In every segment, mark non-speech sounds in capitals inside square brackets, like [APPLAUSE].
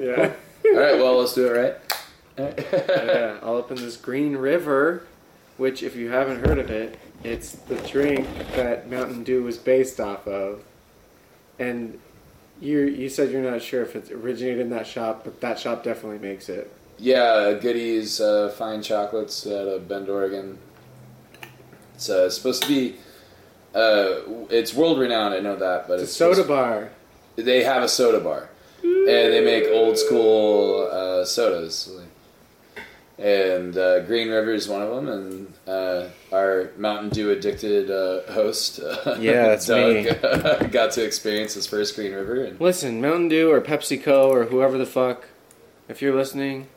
Yeah. All right. Well, let's do it right. Yeah, all up in this Green River, which, if you haven't heard of it, it's the drink that Mountain Dew was based off of. And you you said you're not sure if it originated in that shop, but that shop definitely makes it. Yeah, Goody's uh, Fine Chocolates out of Bend, Oregon. It's uh, supposed to be. Uh, it's world renowned. I know that, but It's a it's soda bar. They have a soda bar, and they make old school uh, sodas. And uh, Green River is one of them, and uh, our Mountain Dew addicted uh, host, uh, [LAUGHS] Yeah, that's Doug, [LAUGHS] got to experience his first Green River. And Listen, Mountain Dew or PepsiCo or whoever the fuck, if you're listening,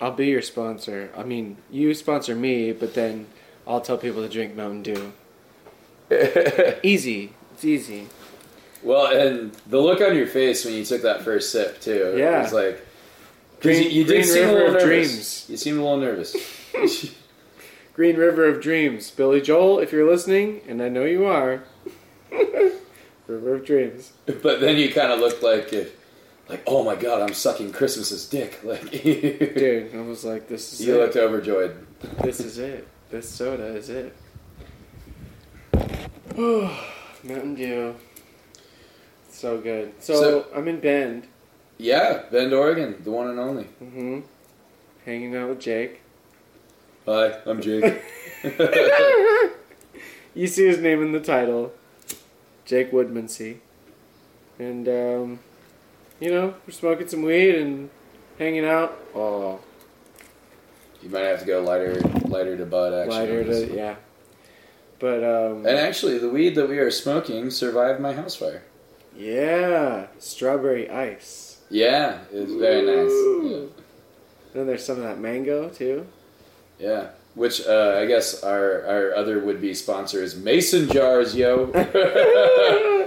I'll be your sponsor. I mean, you sponsor me, but then I'll tell people to drink Mountain Dew. [LAUGHS] Easy. It's easy. Well, and the look on your face when you took that first sip too. Yeah. it was like Green- you, you Green did seem a River little of nervous. dreams. You seemed a little nervous. [LAUGHS] Green River of Dreams. Billy Joel, if you're listening, and I know you are. [LAUGHS] River of Dreams. but then you kind of looked like, uh, like oh my god, I'm sucking Christmas's dick. [LAUGHS] Like Dude, I was like, this is looked it. overjoyed. This is it. This soda is it. [SIGHS] Mountain Dew. So good. So, So- I'm in Bend. Yeah, Bend, Oregon, the one and only. Mm-hmm. Hanging out with Jake. Hi, I'm Jake. [LAUGHS] [LAUGHS] You see his name in the title. Jake Woodmansey. And, um, you know, we're smoking some weed and hanging out. Oh, you might have to go lighter, lighter to bud. Actually, lighter to, yeah. But, um, And actually, the weed that we are smoking survived my house fire. Yeah, strawberry ice. Yeah, it's very nice. Ooh. Then there's some of that mango, too. Yeah. yeah. Which uh, I guess our, our other would be sponsor is Mason Jars, yo. [LAUGHS]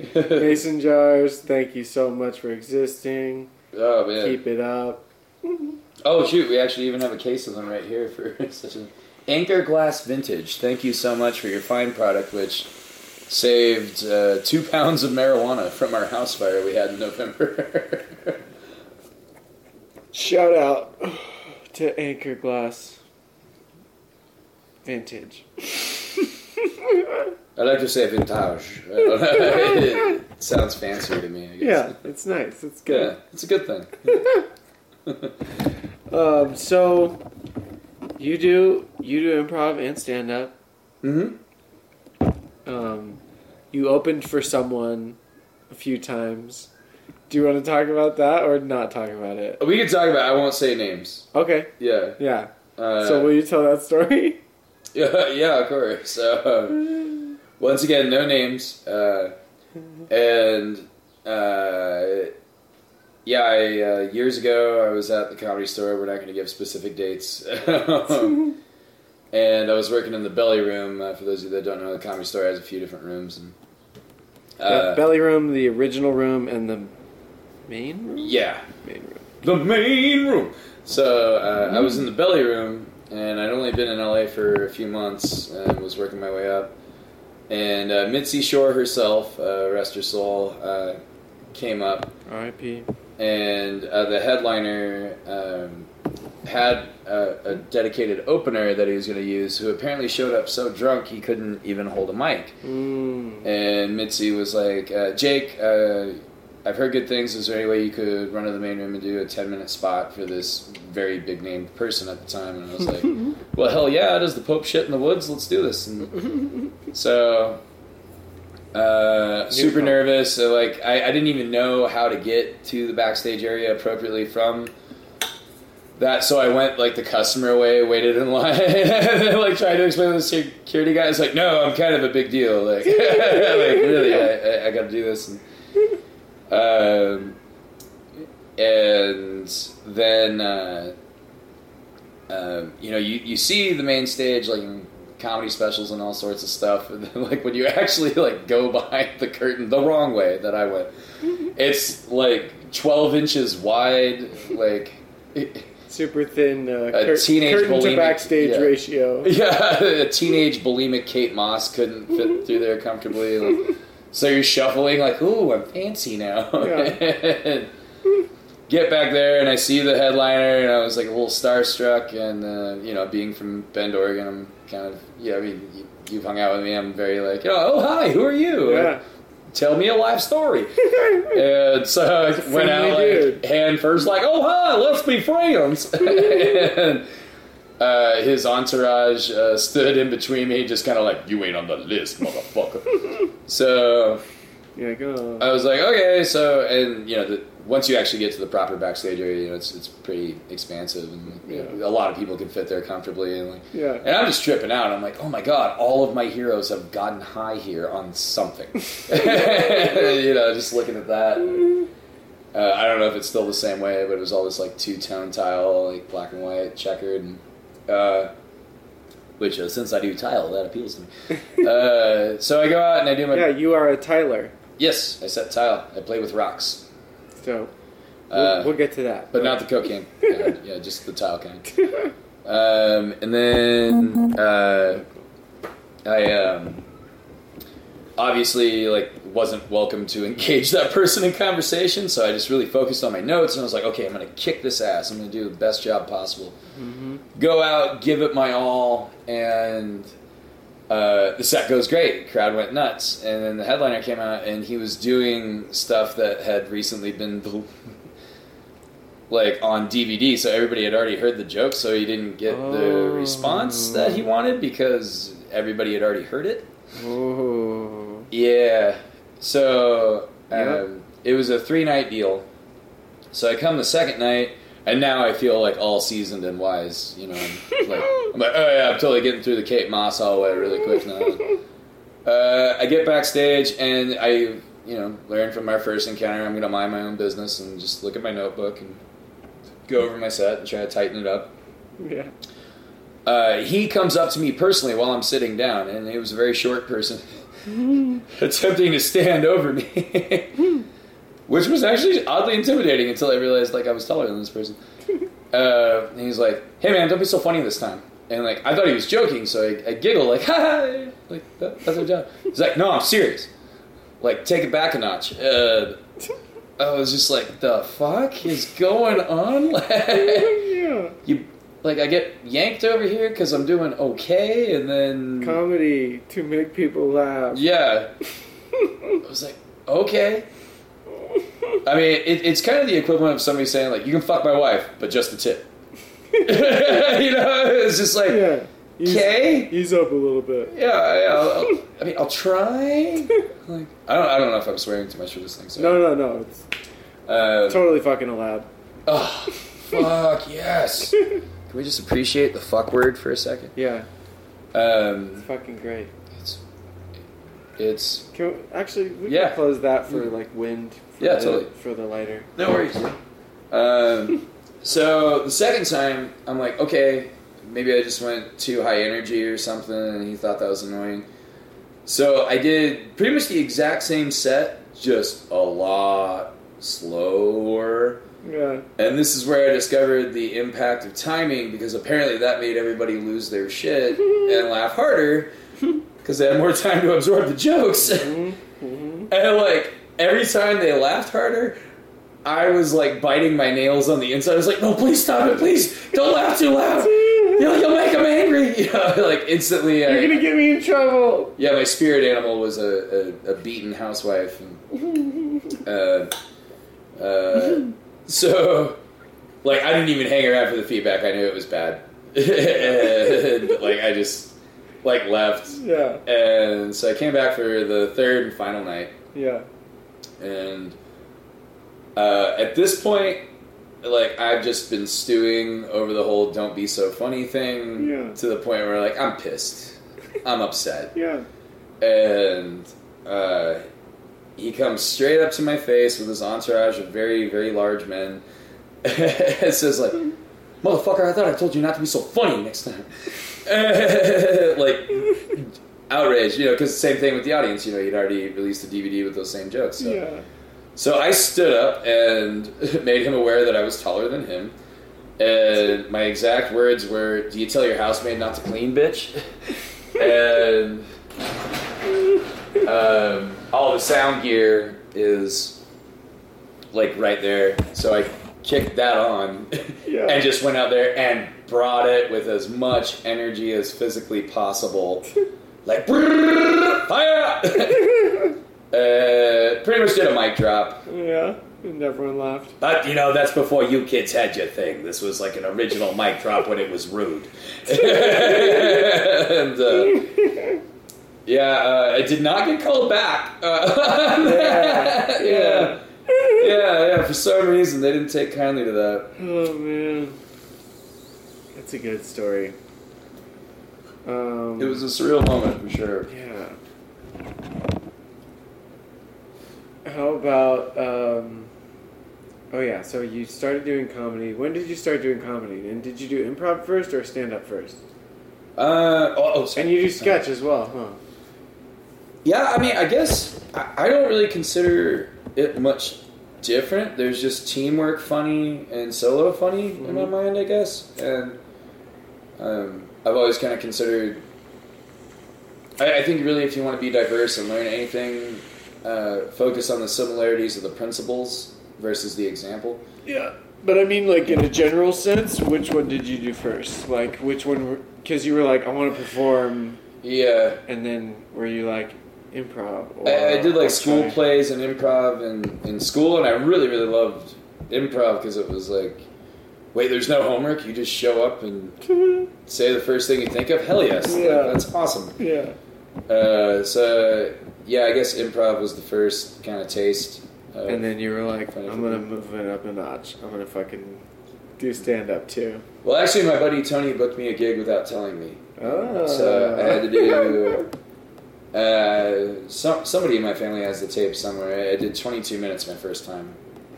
[LAUGHS] Mason jars, thank you so much for existing. oh man. Keep it up. [LAUGHS] Oh shoot, we actually even have a case of them right here for such an Anchor Glass Vintage. Thank you so much for your fine product, which saved uh, two pounds of marijuana from our house fire we had in November. [LAUGHS] Shout out to Anchor Glass Vintage. [LAUGHS] I like to say vintage. [LAUGHS] it sounds fancier to me. I guess. Yeah, it's nice. It's yeah, good. it's a good thing. Um, so you do you do improv and stand up. hmm Um, you opened for someone a few times. Do you want to talk about that or not talk about it? We can talk about. I won't say names. Okay. Yeah. Yeah. Uh, so will you tell that story? Yeah, [LAUGHS] [LAUGHS] yeah, of course. So, um, once again, no names. Uh, and uh, yeah, I, uh, years ago, I was at the comedy store. We're not going to give specific dates. [LAUGHS] And I was working in the belly room. Uh, for those of you that don't know, the comedy store has a few different rooms. And uh, belly room, the original room, and the main room. yeah, Main room. the main room. So uh, I was in the belly room, and I'd only been in LA for a few months and was working my way up. And uh, Mitzi Shore herself, uh, rest her soul, uh, came up, R.I.P. and uh, the headliner um, had a, a dedicated opener that he was going to use, who apparently showed up so drunk he couldn't even hold a mic. Mm. And Mitzi was like, uh, Jake, uh, I've heard good things. Is there any way you could run to the main room and do a 10 minute spot for this very big named person at the time? And I was like, [LAUGHS] well, hell yeah, does the Pope shit in the woods? Let's do this. And [LAUGHS] so, uh, super nervous. So, like, I, I didn't even know how to get to the backstage area appropriately from that. So I went like the customer way, waited in line, [LAUGHS] and then, like tried to explain to the security guy. It's like, no, I'm kind of a big deal. Like, [LAUGHS] like really, I, I, I got to do this. And, um, and then, uh, um, you know, you, you see the main stage like comedy specials and all sorts of stuff. And then, like when you actually like go [LAUGHS] behind the curtain the wrong way that I went, it's like 12 inches wide. Like Super thin uh, A cur- teenage curtain to bulimic- backstage yeah. ratio. [LAUGHS] Yeah, a teenage bulimic Kate Moss couldn't fit [LAUGHS] through there comfortably. Like, so you're shuffling like, ooh, I'm fancy now. Yeah. [LAUGHS] Get back there and I see the headliner and I was like a little starstruck and uh, you know being from Bend, Oregon, I'm kind of yeah. I mean, you, you've hung out with me. I'm very like, oh, oh hi, who are you? Yeah. Tell me a life story. [LAUGHS] and so I went out like dude. hand first, like, oh hi, let's be friends. [LAUGHS] and uh, his entourage uh, stood in between me, just kind of like, you ain't on the list, motherfucker. [LAUGHS] so Yeah, go. I was like, okay, so and you know, the, once you actually get to the proper backstage area, you know, it's it's pretty expansive, and you know, a lot of people can fit there comfortably, and like. yeah. And I'm just tripping out. I'm like, oh my god, all of my heroes have gotten high here on something. [LAUGHS] [LAUGHS] you know, just looking at that. Uh, I don't know if it's still the same way, but it was all this like two tone tile, like black and white, checkered, and uh, which uh, since I do tile, that appeals to me. [LAUGHS] uh, so I go out and I do my Yeah, you are a Tyler. yes, I set tile. I play with rocks, So we'll, Uh, we'll get to that. but not the cocaine. kind. [LAUGHS] Yeah, just the tile kind. Um, and then uh, I um, obviously like wasn't welcome to engage that person in conversation, so I just really focused on my notes and I was like, okay, I'm gonna kick this ass. I'm gonna do the best job possible. Go out, give it my all, and uh, the set goes great. Crowd went nuts, and then the headliner came out and he was doing stuff that had recently been [LAUGHS] like on DVD, so everybody had already heard the joke, so he didn't get the Oh. response that he wanted because everybody had already heard it. Oh. Yeah, so um, Yep. it was a three night deal. So I come the second night, and now I feel like all seasoned and wise. You know, I'm like, I'm like, oh yeah, I'm totally getting through the Kate Moss hallway really quick now. Uh, I get backstage and I, you know, learn from our first encounter. I'm going to mind my own business and just look at my notebook and go over my set and try to tighten it up. Yeah. Uh, he comes up to me personally while I'm sitting down, and he was a very short person, [LAUGHS] attempting to stand over me, [LAUGHS] which was actually oddly intimidating until I realized like I was taller than this person. [LAUGHS] Uh, and he's like, "Hey man, don't be so funny this time." And like I thought he was joking, so I, I giggled like, [LAUGHS] "Ha!" Like that, that's our job. He's like, "No, I'm serious. Like take it back a notch." Uh, I was just like, "The fuck is going on?" yeah. [LAUGHS] you like I get yanked over here because I'm doing okay, and then Comedy to make people laugh. yeah, I was like, okay. I mean, it, it's kind of the equivalent of somebody saying like, "You can fuck my wife, but just the tip." [LAUGHS] you know, it's just like, Yeah. Okay, ease up a little bit. yeah. I, I'll, I'll, I mean, I'll try. Like, I don't, I don't know if I'm swearing too much for this thing. So. No, no, no. It's Uh, totally fucking allowed. oh, fuck yes. [LAUGHS] Can we just appreciate the fuck word for a second? Yeah. Um, It's fucking great. It's Can we, actually, we Yeah. can close that for like wind. For Yeah, the, totally. For the lighter. no worries. Um, [LAUGHS] so the second time, I'm like, okay, maybe I just went too high energy or something, and he thought that was annoying. So I did pretty much the exact same set, just a lot slower. Yeah. And this is where I discovered the impact of timing because apparently that made everybody lose their shit [LAUGHS] and laugh harder [LAUGHS] because they had more time to absorb the jokes. Mm-hmm. And like every time they laughed harder, I was like biting my nails on the inside. I was like, "No, please stop it! Please don't laugh too loud. [LAUGHS] You'll, you'll make them angry." [LAUGHS] You know, like instantly. You're I, gonna get me in trouble. yeah, my spirit animal was a, a, a beaten housewife. And, [LAUGHS] uh, uh, so, like, I didn't even hang around for the feedback. I knew it was bad. and, like, I just like left. Yeah. And so I came back for the third and final night. Yeah. And uh, at this point, like I've just been stewing over the whole "don't be so funny" thing Yeah. to the point where like I'm pissed, I'm upset, [LAUGHS] Yeah. and uh, he comes straight up to my face with his entourage of very very large men. [LAUGHS] it says like, "Motherfucker, I thought I told you not to be so funny next time." [LAUGHS] like outrage, you know, because same thing with the audience. You know, you'd already released a DVD with those same jokes. So. Yeah. So I stood up and [LAUGHS] made him aware that I was taller than him. And my exact words were, "Do you tell your housemaid not to clean, bitch?" [LAUGHS] and um, all the sound gear is like right there, so I kicked that on Yeah. and just went out there and brought it with as much energy as physically possible, [LAUGHS] like "Brrr, fire. [LAUGHS] uh, pretty much did a mic drop. Yeah. And everyone laughed. But you know, that's before you kids had your thing. This was like an original mic drop when it was rude. [LAUGHS] and uh, yeah, uh, I did not get called back. Uh, Yeah, yeah, yeah, yeah. For some reason, they didn't take kindly to that. Oh man, that's a good story. Um, It was a surreal moment for sure. yeah. How about um, oh yeah, so you started doing comedy. When did you start doing comedy? And did you do improv first or stand up first? Uh, oh, oh, sorry. And you do sketch as well, huh? Yeah, I mean, I guess I, I don't really consider it much different. There's just teamwork funny and solo funny in my Mhm. mind, I guess. And um, I've always kind of considered. I, I think really, if you want to be diverse and learn anything, uh, focus on the similarities of the principles versus the example. Yeah, but I mean, like in a general sense, which one did you do first? Like, which one? Because you were like, I want to perform, Yeah, and then were you like improv? Or, I, I did like school try- plays and improv in, in school, and I really, really loved improv because it was like, wait, there's no homework. You just show up and say the first thing you think of. Hell yes, Like, Yeah. that's awesome. yeah. Uh, so yeah, I guess improv was the first kind of taste. Of, And then you were like, I'm gonna move it up a notch. I'm gonna fucking do stand up too. well, actually, my buddy Tony booked me a gig without telling me. Oh. So I had to do. Uh, some somebody in my family has the tape somewhere. I did 22 minutes my first time,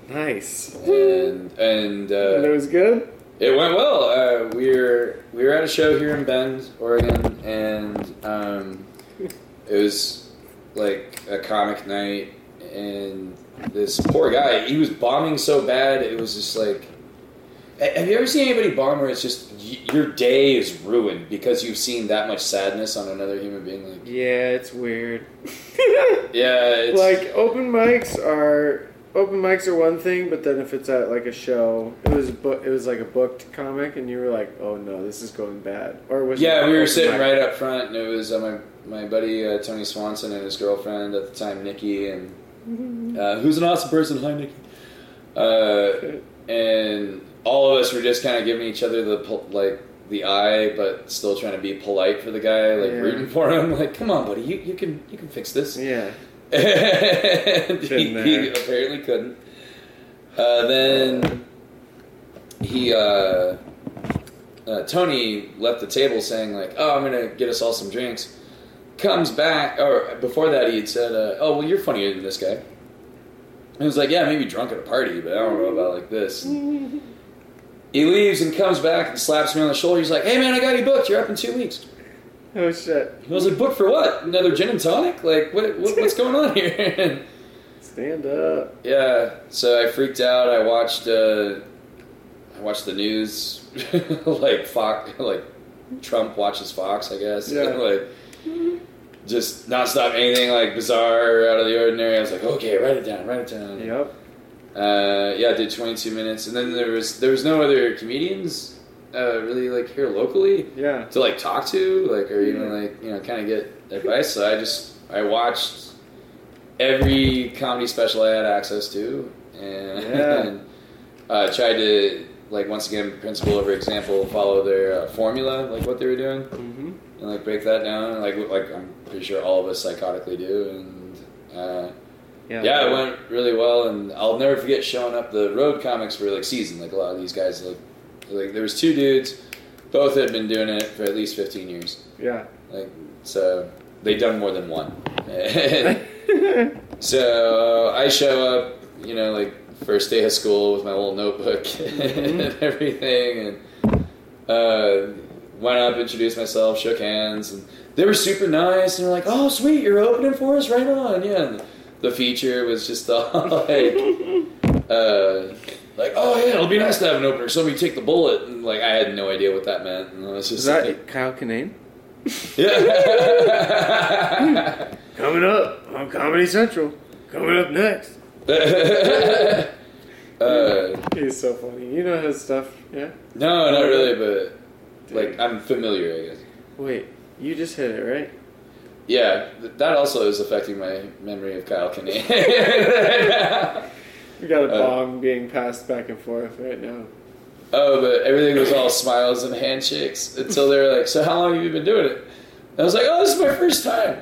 nice. and and uh, and it was good. It went well. Uh, we were we were at a show here in Bend, Oregon, and um, it was like a comic night. And this poor guy, he was bombing so bad. It was just like, have you ever seen anybody bomb where it's just your day is ruined because you've seen that much sadness on another human being? Like, Yeah, it's weird. [LAUGHS] yeah, it's like open mics are open mics are one thing, but then if it's at like a show, it was book, it was like a booked comic, and you were like, oh no, this is going bad. Or was Yeah, we were sitting mic? right up front, and it was uh, my my buddy uh, Tony Swanson and his girlfriend at the time, Nikki, and uh, who's an awesome person. Hi, Nikki. Uh, [LAUGHS] and all of us were just kind of giving each other the pol- like the eye, but still trying to be polite for the guy, like Yeah. rooting for him. [LAUGHS] Like, come on, buddy, you, you can you can fix this. Yeah. And [LAUGHS] he, he apparently couldn't. Uh, then he uh, uh, Tony left the table saying like, "Oh, I'm gonna get us all some drinks." Comes back, or before that, he had said, uh, "Oh, well, you're funnier than this guy." He was like, "Yeah, maybe drunk at a party, but I don't know about like this." [LAUGHS] he leaves and comes back and slaps me on the shoulder. He's like, "Hey, man, I got you booked. You're up in two weeks." Oh shit. I was like, "Booked for what? Another gin and tonic? Like, what? what what's going on here?" [LAUGHS] Stand up. Yeah, so I freaked out. I watched uh, I watched the news, [LAUGHS] like Fox, like Trump watches Fox, I guess. Yeah. [LAUGHS] like just nonstop anything like bizarre or out of the ordinary. I was like, okay, write it down, write it down. Yep. Uh, yeah, I did 22 minutes, and then there was there was no other comedians uh, really like here locally Yeah. to like talk to, like or even like you know kind of get advice. So I just I watched every comedy special I had access to, and, Yeah. [LAUGHS] uh, tried to like once again principle over example follow their uh, formula, like what they were doing, Mm-hmm. and like break that down. Like like I'm pretty sure all of us psychotically do, and. Uh, Yeah. yeah, it went really well, and I'll never forget showing up. The road comics were like seasoned. Like a lot of these guys, like like there was two dudes, both had been doing it for at least fifteen years. Yeah. Like so, they done more than one. [LAUGHS] so I show up, you know, like first day of school with my little notebook [LAUGHS] and everything, and uh, went up, introduced myself, shook hands, and they were super nice. And they're like, "Oh, sweet, you're opening for us, right on." Yeah, and the feature was just all [LAUGHS] like, uh, like, oh yeah, it'll be nice to have an opener. Somebody take the bullet, and like I had no idea what that meant, and I was Is just that like, Kyle Kinane? yeah. [LAUGHS] Coming up on Comedy Central. Coming up next. [LAUGHS] uh, He's so funny. You know his stuff, yeah? no, not really, but like I'm familiar, I guess. Wait, you just hit it, right? Yeah, th- that also is affecting my memory of Kyle Kinane. [LAUGHS] We got a Uh, bomb being passed back and forth right now. oh, but everything was all smiles and handshakes until they were like, "So how long have you been doing it?" And I was like, "Oh, this is my first time,"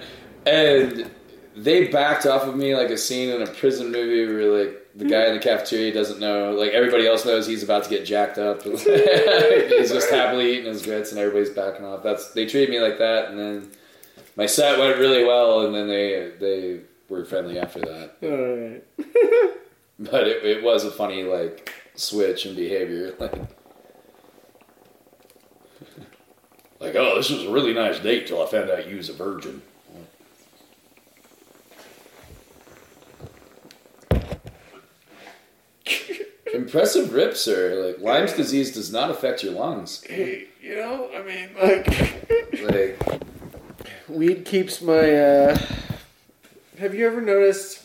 and they backed off of me like a scene in a prison movie where like the guy in the cafeteria doesn't know, like everybody else knows he's about to get jacked up. [LAUGHS] he's just happily eating his grits, and everybody's backing off. That's they treated me like that, and then my set went really well, and then they they were friendly after that. Alright. [LAUGHS] But it, it was a funny like switch in behavior, like. Like, oh, this was a really nice date till I found out you was a virgin. [LAUGHS] Impressive rip, sir. Like, Lyme's disease does not affect your lungs. Hey, you know, I mean, like, Like, [LAUGHS] weed keeps my, uh. Have you ever noticed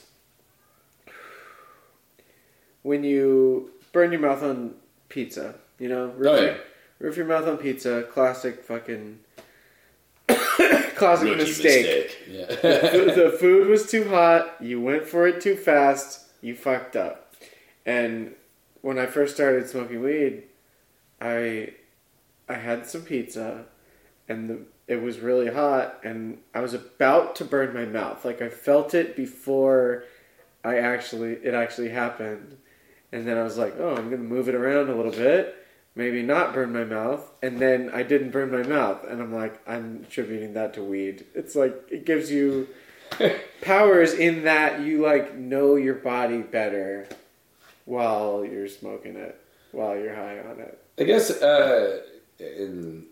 when you burn your mouth on pizza? You know? Roof, Oh, your, yeah. roof your mouth on pizza, classic fucking. [COUGHS] classic rookie mistake. Yeah. the, the [LAUGHS] food was too hot. You went for it too fast. You fucked up. And when I first started smoking weed, I I had some pizza, and the, it was really hot, and I was about to burn my mouth. Like I felt it before I actually it actually happened, and then I was like, oh, I'm gonna move it around a little bit. Maybe not burn my mouth, and then I didn't burn my mouth, and I'm like, I'm attributing that to weed. It's like it gives you [LAUGHS] powers in that you like know your body better while you're smoking it, while you're high on it. I guess uh, in,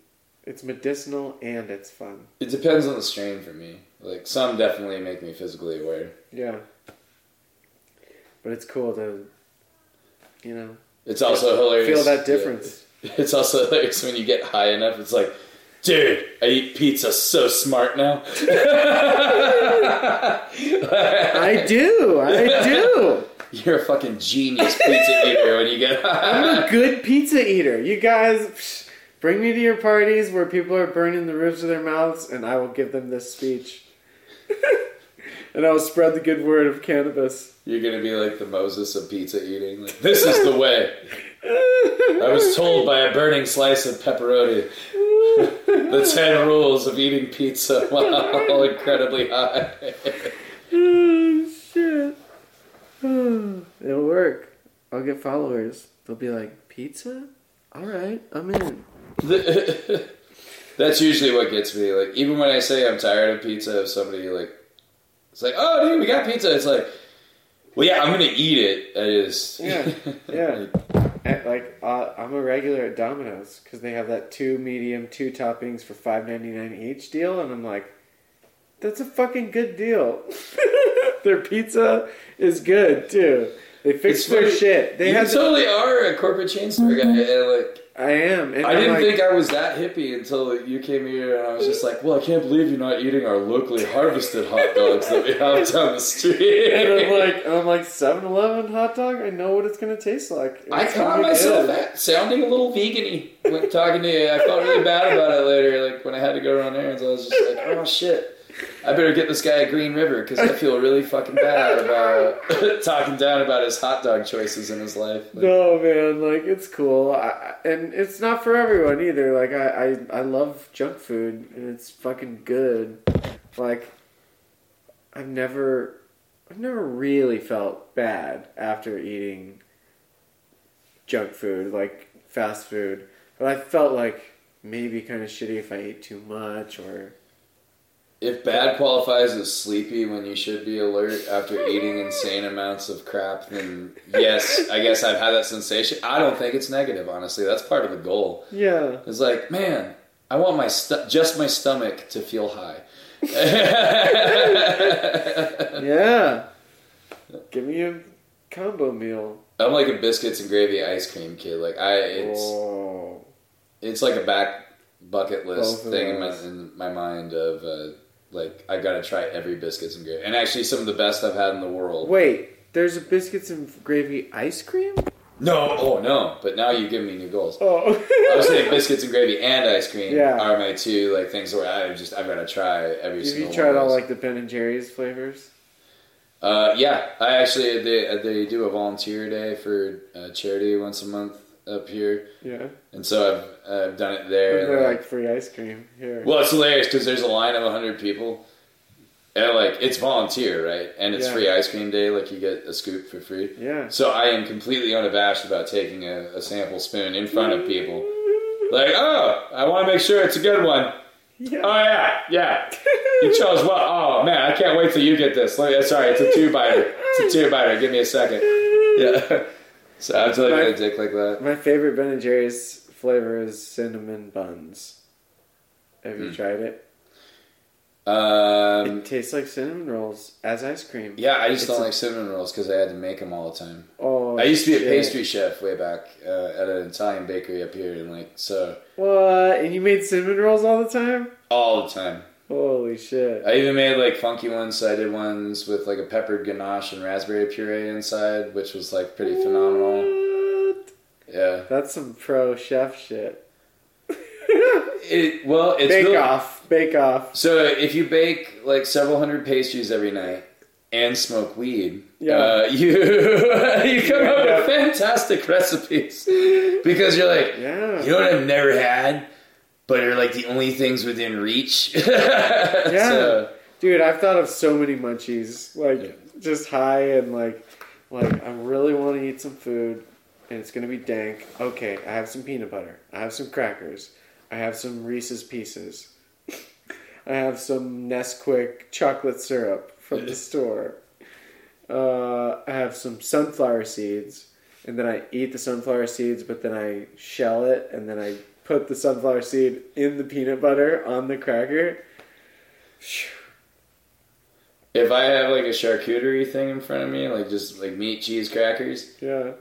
It's medicinal and it's fun. it depends on the strain for me. Like, some definitely make me physically aware. Yeah. But it's cool to, you know, It's also hilarious. feel that difference. Yeah. It's also hilarious when you get high enough. It's like, dude, I eat pizza so smart now. [LAUGHS] I do, I do. [LAUGHS] You're a fucking genius pizza eater when you get I'm a good pizza eater. You guys psh, bring me to your parties where people are burning the roofs of their mouths, and I will give them this speech. [LAUGHS] and I will spread the good word of cannabis. You're gonna be like the Moses of pizza eating. Like, this is the way. I was told by a burning slice of pepperoni the ten rules of eating pizza while incredibly high. oh shit. [SIGHS] It'll work. I'll get followers. They'll be like, pizza? Alright, I'm in. [LAUGHS] That's usually what gets me. Like even when I say I'm tired of pizza, if somebody like it's like, oh dude, we got pizza. It's like, well yeah, I'm gonna eat it. I just Yeah, yeah. [LAUGHS] At, like, uh, I'm a regular at Domino's because they have that two medium, two toppings for five ninety nine each deal, and I'm like, that's a fucking good deal. [LAUGHS] their pizza is good too. They fix It's their funny. shit. They you have. totally are a corporate chain store guy. And like I am. And I I'm didn't like, think I was that hippie until you came here, and I was just like, well, I can't believe you're not eating our locally harvested hot dogs that we have [LAUGHS] down the street. And I'm like, I'm like 7-Eleven hot dog. I know what it's gonna taste like. I caught myself good. at sounding a little vegan-y when talking to you. I felt really bad about it later, like when I had to go run errands. I was just like, oh shit. I better get this guy a Green River because I feel really fucking bad about [LAUGHS] talking down about his hot dog choices in his life. Like, No man, like it's cool, I, and it's not for everyone either. Like I, I, I love junk food, and it's fucking good. Like I've never, I've never really felt bad after eating junk food, like fast food. But I felt like maybe kind of shitty if I ate too much or. If bad qualifies as sleepy when you should be alert after eating insane amounts of crap, then yes, I guess I've had that sensation. I don't think it's negative, honestly. That's part of the goal. Yeah. It's like, man, I want my stu- just my stomach to feel high. [LAUGHS] Yeah. Give me a combo meal. I'm like a biscuits and gravy ice cream kid. Like I, it's oh. it's like a back bucket list Both thing in my, in my mind of uh, like I gotta try every biscuits and gravy, and actually some of the best I've had in the world. Wait, there's a biscuits and gravy ice cream? No, oh no! But now you give me new goals. Oh. I was saying biscuits and gravy and ice cream Yeah. are my two like things where I just I've got to try every Have single. you tried all like the Ben and Jerry's flavors? Uh, yeah, I actually they they do a volunteer day for uh, charity once a month up here, Yeah. and so I've I've done it there. They're and, like free ice cream here. Well, it's hilarious because there's a line of hundred people, and like it's volunteer, right? And it's Yeah. free ice cream day. Like you get a scoop for free. Yeah. So I am completely unabashed about taking a, a sample spoon in front of people. Like, oh, I want to make sure it's a good one. Yeah. Oh yeah, yeah. You chose what? Oh man, I can't wait till you get this. Let me, sorry, it's a two biter. It's a two biter. Give me a second. Yeah. So I'm totally My- gonna dick like that. My favorite Ben and Jerry's flavor is cinnamon buns. Have you Hmm. tried it? Um, It tastes like cinnamon rolls as ice cream. yeah, I just It's don't a- like cinnamon rolls because I had to make them all the time. Oh, I used to be a pastry chef way back uh, at an Italian bakery up here, and like so What? And you made cinnamon rolls all the time? all the time. Holy shit! I even made like funky ones. So I did ones with like a peppered ganache and raspberry puree inside, which was like pretty phenomenal. Yeah. That's some pro chef shit. [LAUGHS] It well, it's bake really, off, bake off. So if you bake like several hundred pastries every night and smoke weed, Yeah. uh, [LAUGHS] you you come up with fantastic recipes because you're like, Yeah. you know what I've never had, but are like the only things within reach. [LAUGHS] yeah. So, Dude, I've thought of so many munchies, like Yeah. just high and like, like I really want to eat some food, and it's gonna be dank. Okay, I have some peanut butter. I have some crackers. I have some Reese's Pieces. [LAUGHS] I have some Nesquik chocolate syrup from the store. Uh, I have some sunflower seeds, and then I eat the sunflower seeds, but then I shell it, and then I put the sunflower seed in the peanut butter on the cracker. if I have like a charcuterie thing in front of me, like just like meat, cheese, crackers, Yeah.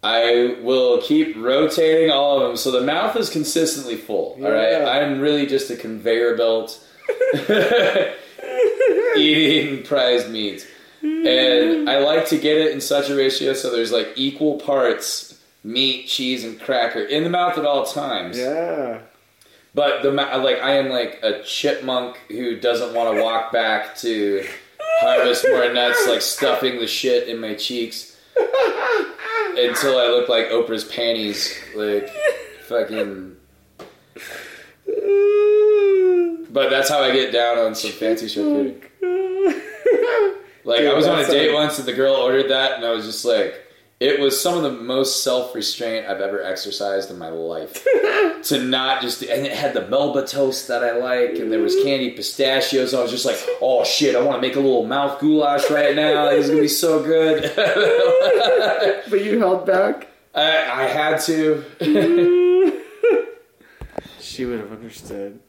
I will keep rotating all of them so the mouth is consistently full. All right, I'm really just a conveyor belt [LAUGHS] eating prized meat, and I like to get it in such a ratio so there's like equal parts meat, cheese, and cracker in the mouth at all times. Yeah. But the like I am like a chipmunk who doesn't want to walk back to harvest more nuts, like stuffing the shit in my cheeks [LAUGHS] until I look like Oprah's panties, like fucking. [LAUGHS] But that's how I get down on some fancy charcuterie. [LAUGHS] Like Dude, I was on a date a- once and the girl ordered that, and I was just like, it was some of the most self restraint I've ever exercised in my life. [LAUGHS] to not just, and it had the Melba toast that I like, and there was mm-hmm. candy pistachios. I was just like, oh shit, I want to make a little mouth goulash right now. It's gonna be so good. [LAUGHS] But you held back. I, I had to. Mm-hmm. She would have understood.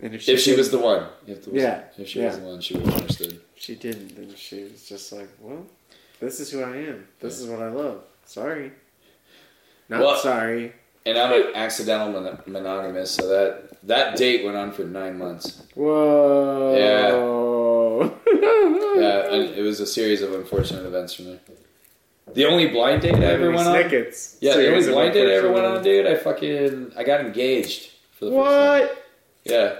And if if she was the one, you have. Yeah, If she was the one, she would have understood. she didn't, then she was just like, "Well, this is who I am. This is what I love. Sorry, not Well- sorry." And I'm an accidental mon- monogamous, so that that date went on for nine months. Whoa. Yeah, [LAUGHS] Yeah, and it was a series of unfortunate events for me. The only blind date I ever went on. Snickets. Yeah, the only blind date I ever went on, dude. I fucking I got engaged for the first time. What? Yeah,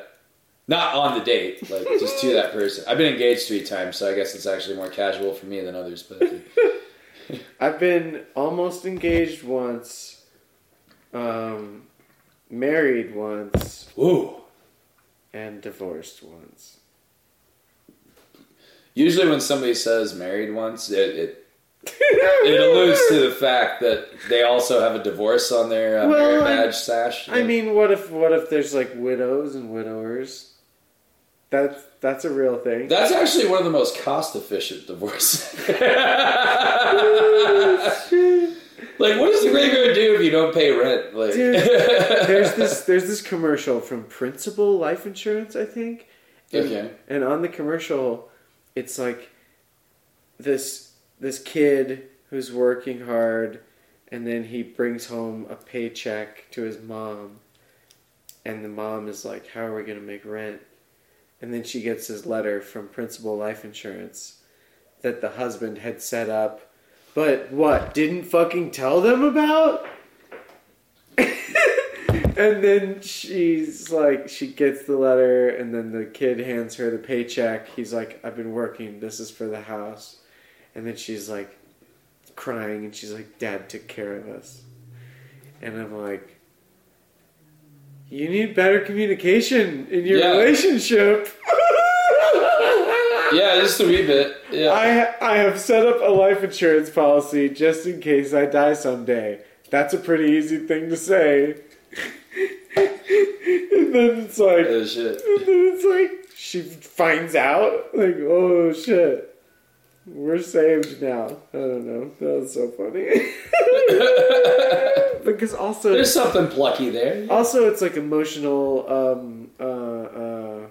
not on the date, like just to that person. I've been engaged three times, so I guess it's actually more casual for me than others. But [LAUGHS] I've been almost engaged once, um, married once, whoa. and divorced once. Usually, when somebody says married once, it it, it alludes to the fact that they also have a divorce on their uh, Well, merit I- badge sash. I mean, what if what if there's like widows and widowers? That's that's a real thing. That's actually one of the most cost efficient divorces. [LAUGHS] like, what does the graveyard do if you don't pay rent? Like, Dude, [LAUGHS] there's this there's this commercial from Principal Life Insurance, I think. And, Okay. And on the commercial, it's like this this kid who's working hard, and then he brings home a paycheck to his mom, and the mom is like, "How are we gonna make rent?" And then she gets his letter from Principal Life Insurance that the husband had set up, but what didn't fucking tell them about. [LAUGHS] and then she's like, she gets the letter, and then the kid hands her the paycheck. He's like, I've been working, this is for the house. And then she's like, crying, and she's like, Dad took care of us. And I'm like, you need better communication in your Yeah. relationship. [LAUGHS] Yeah, just a wee bit. Yeah. I I have set up a life insurance policy just in case I die someday. That's a pretty easy thing to say. [LAUGHS] and then it's like, Oh shit. and then it's like she finds out, like, oh shit, we're saved now. I don't know. That was so funny. [LAUGHS] because also, There's something plucky there. also it's like emotional, um, uh, uh,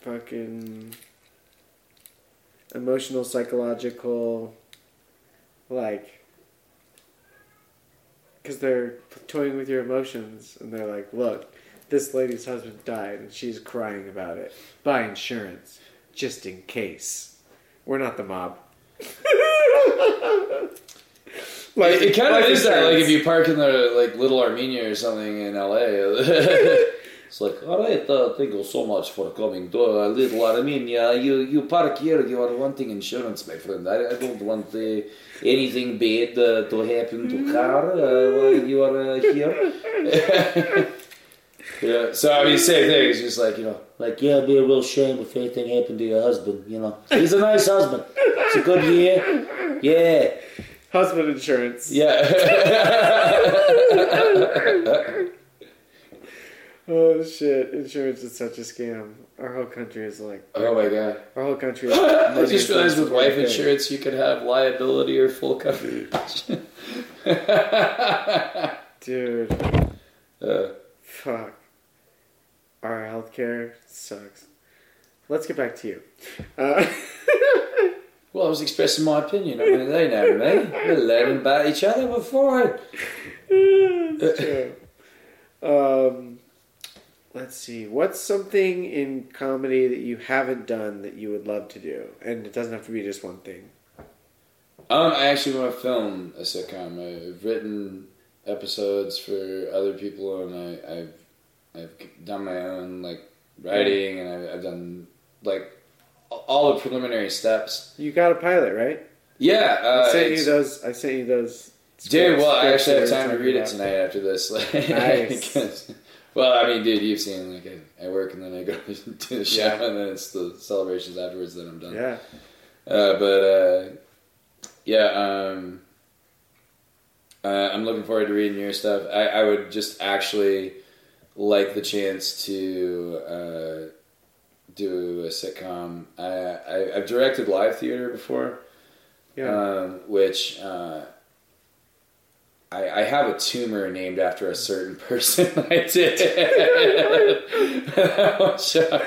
fucking emotional, psychological, like, because they're toying with your emotions and they're like, look, this lady's husband died and she's crying about it. Buy insurance, just in case. We're not the mob. [LAUGHS] Like, it kind of is that. Like if you park in the like Little Armenia or something in LA, [LAUGHS] it's like, all right, uh, thank you so much for coming to uh, Little Armenia. You you park here. You are wanting insurance, my friend. I, I don't want uh, anything bad uh, to happen to car uh, while you are uh, here. [LAUGHS] yeah. So I mean, same thing. It's just like you know, like yeah, it'd be a real shame if anything happened to your husband. You know, he's a nice husband. It's a good year. Yeah. Husband insurance. Yeah. [LAUGHS] Oh shit! Insurance is such a scam. Our whole country is like. oh my god. Our whole country. [LAUGHS] Is I just realized with life Okay. insurance you could have liability or full coverage. [LAUGHS] Dude, uh, fuck. Our healthcare sucks. Let's get back to you. Uh, [LAUGHS] well, I was expressing my opinion. I mean, they know me. We're learning about each other. It's [LAUGHS] true. Um, let's see. What's something in comedy that you haven't done that you would love to do? And it doesn't have to be just one thing. Um, I actually want to film a sitcom. I've written episodes for other people, and I, I've I've done my own like writing, and I've, I've done like all the preliminary steps. You got a pilot, right? Yeah, uh, I sent you those. I sent you those. Dude, well, I actually have time to read it tonight after this. Like, [LAUGHS] Nice. well, I mean, dude, you've seen like I, I work and then I go [LAUGHS] to the show Yeah. and then it's the celebrations afterwards that I'm done. Yeah. Uh, but uh, yeah, um, uh, I'm looking forward to reading your stuff. I, I would just actually like the chance to uh, do a sitcom. I, I I've directed live theater before Yeah. um, which uh, I, I have a tumor named after a certain [LAUGHS] person. [LAUGHS] I did. [LAUGHS] That one shot.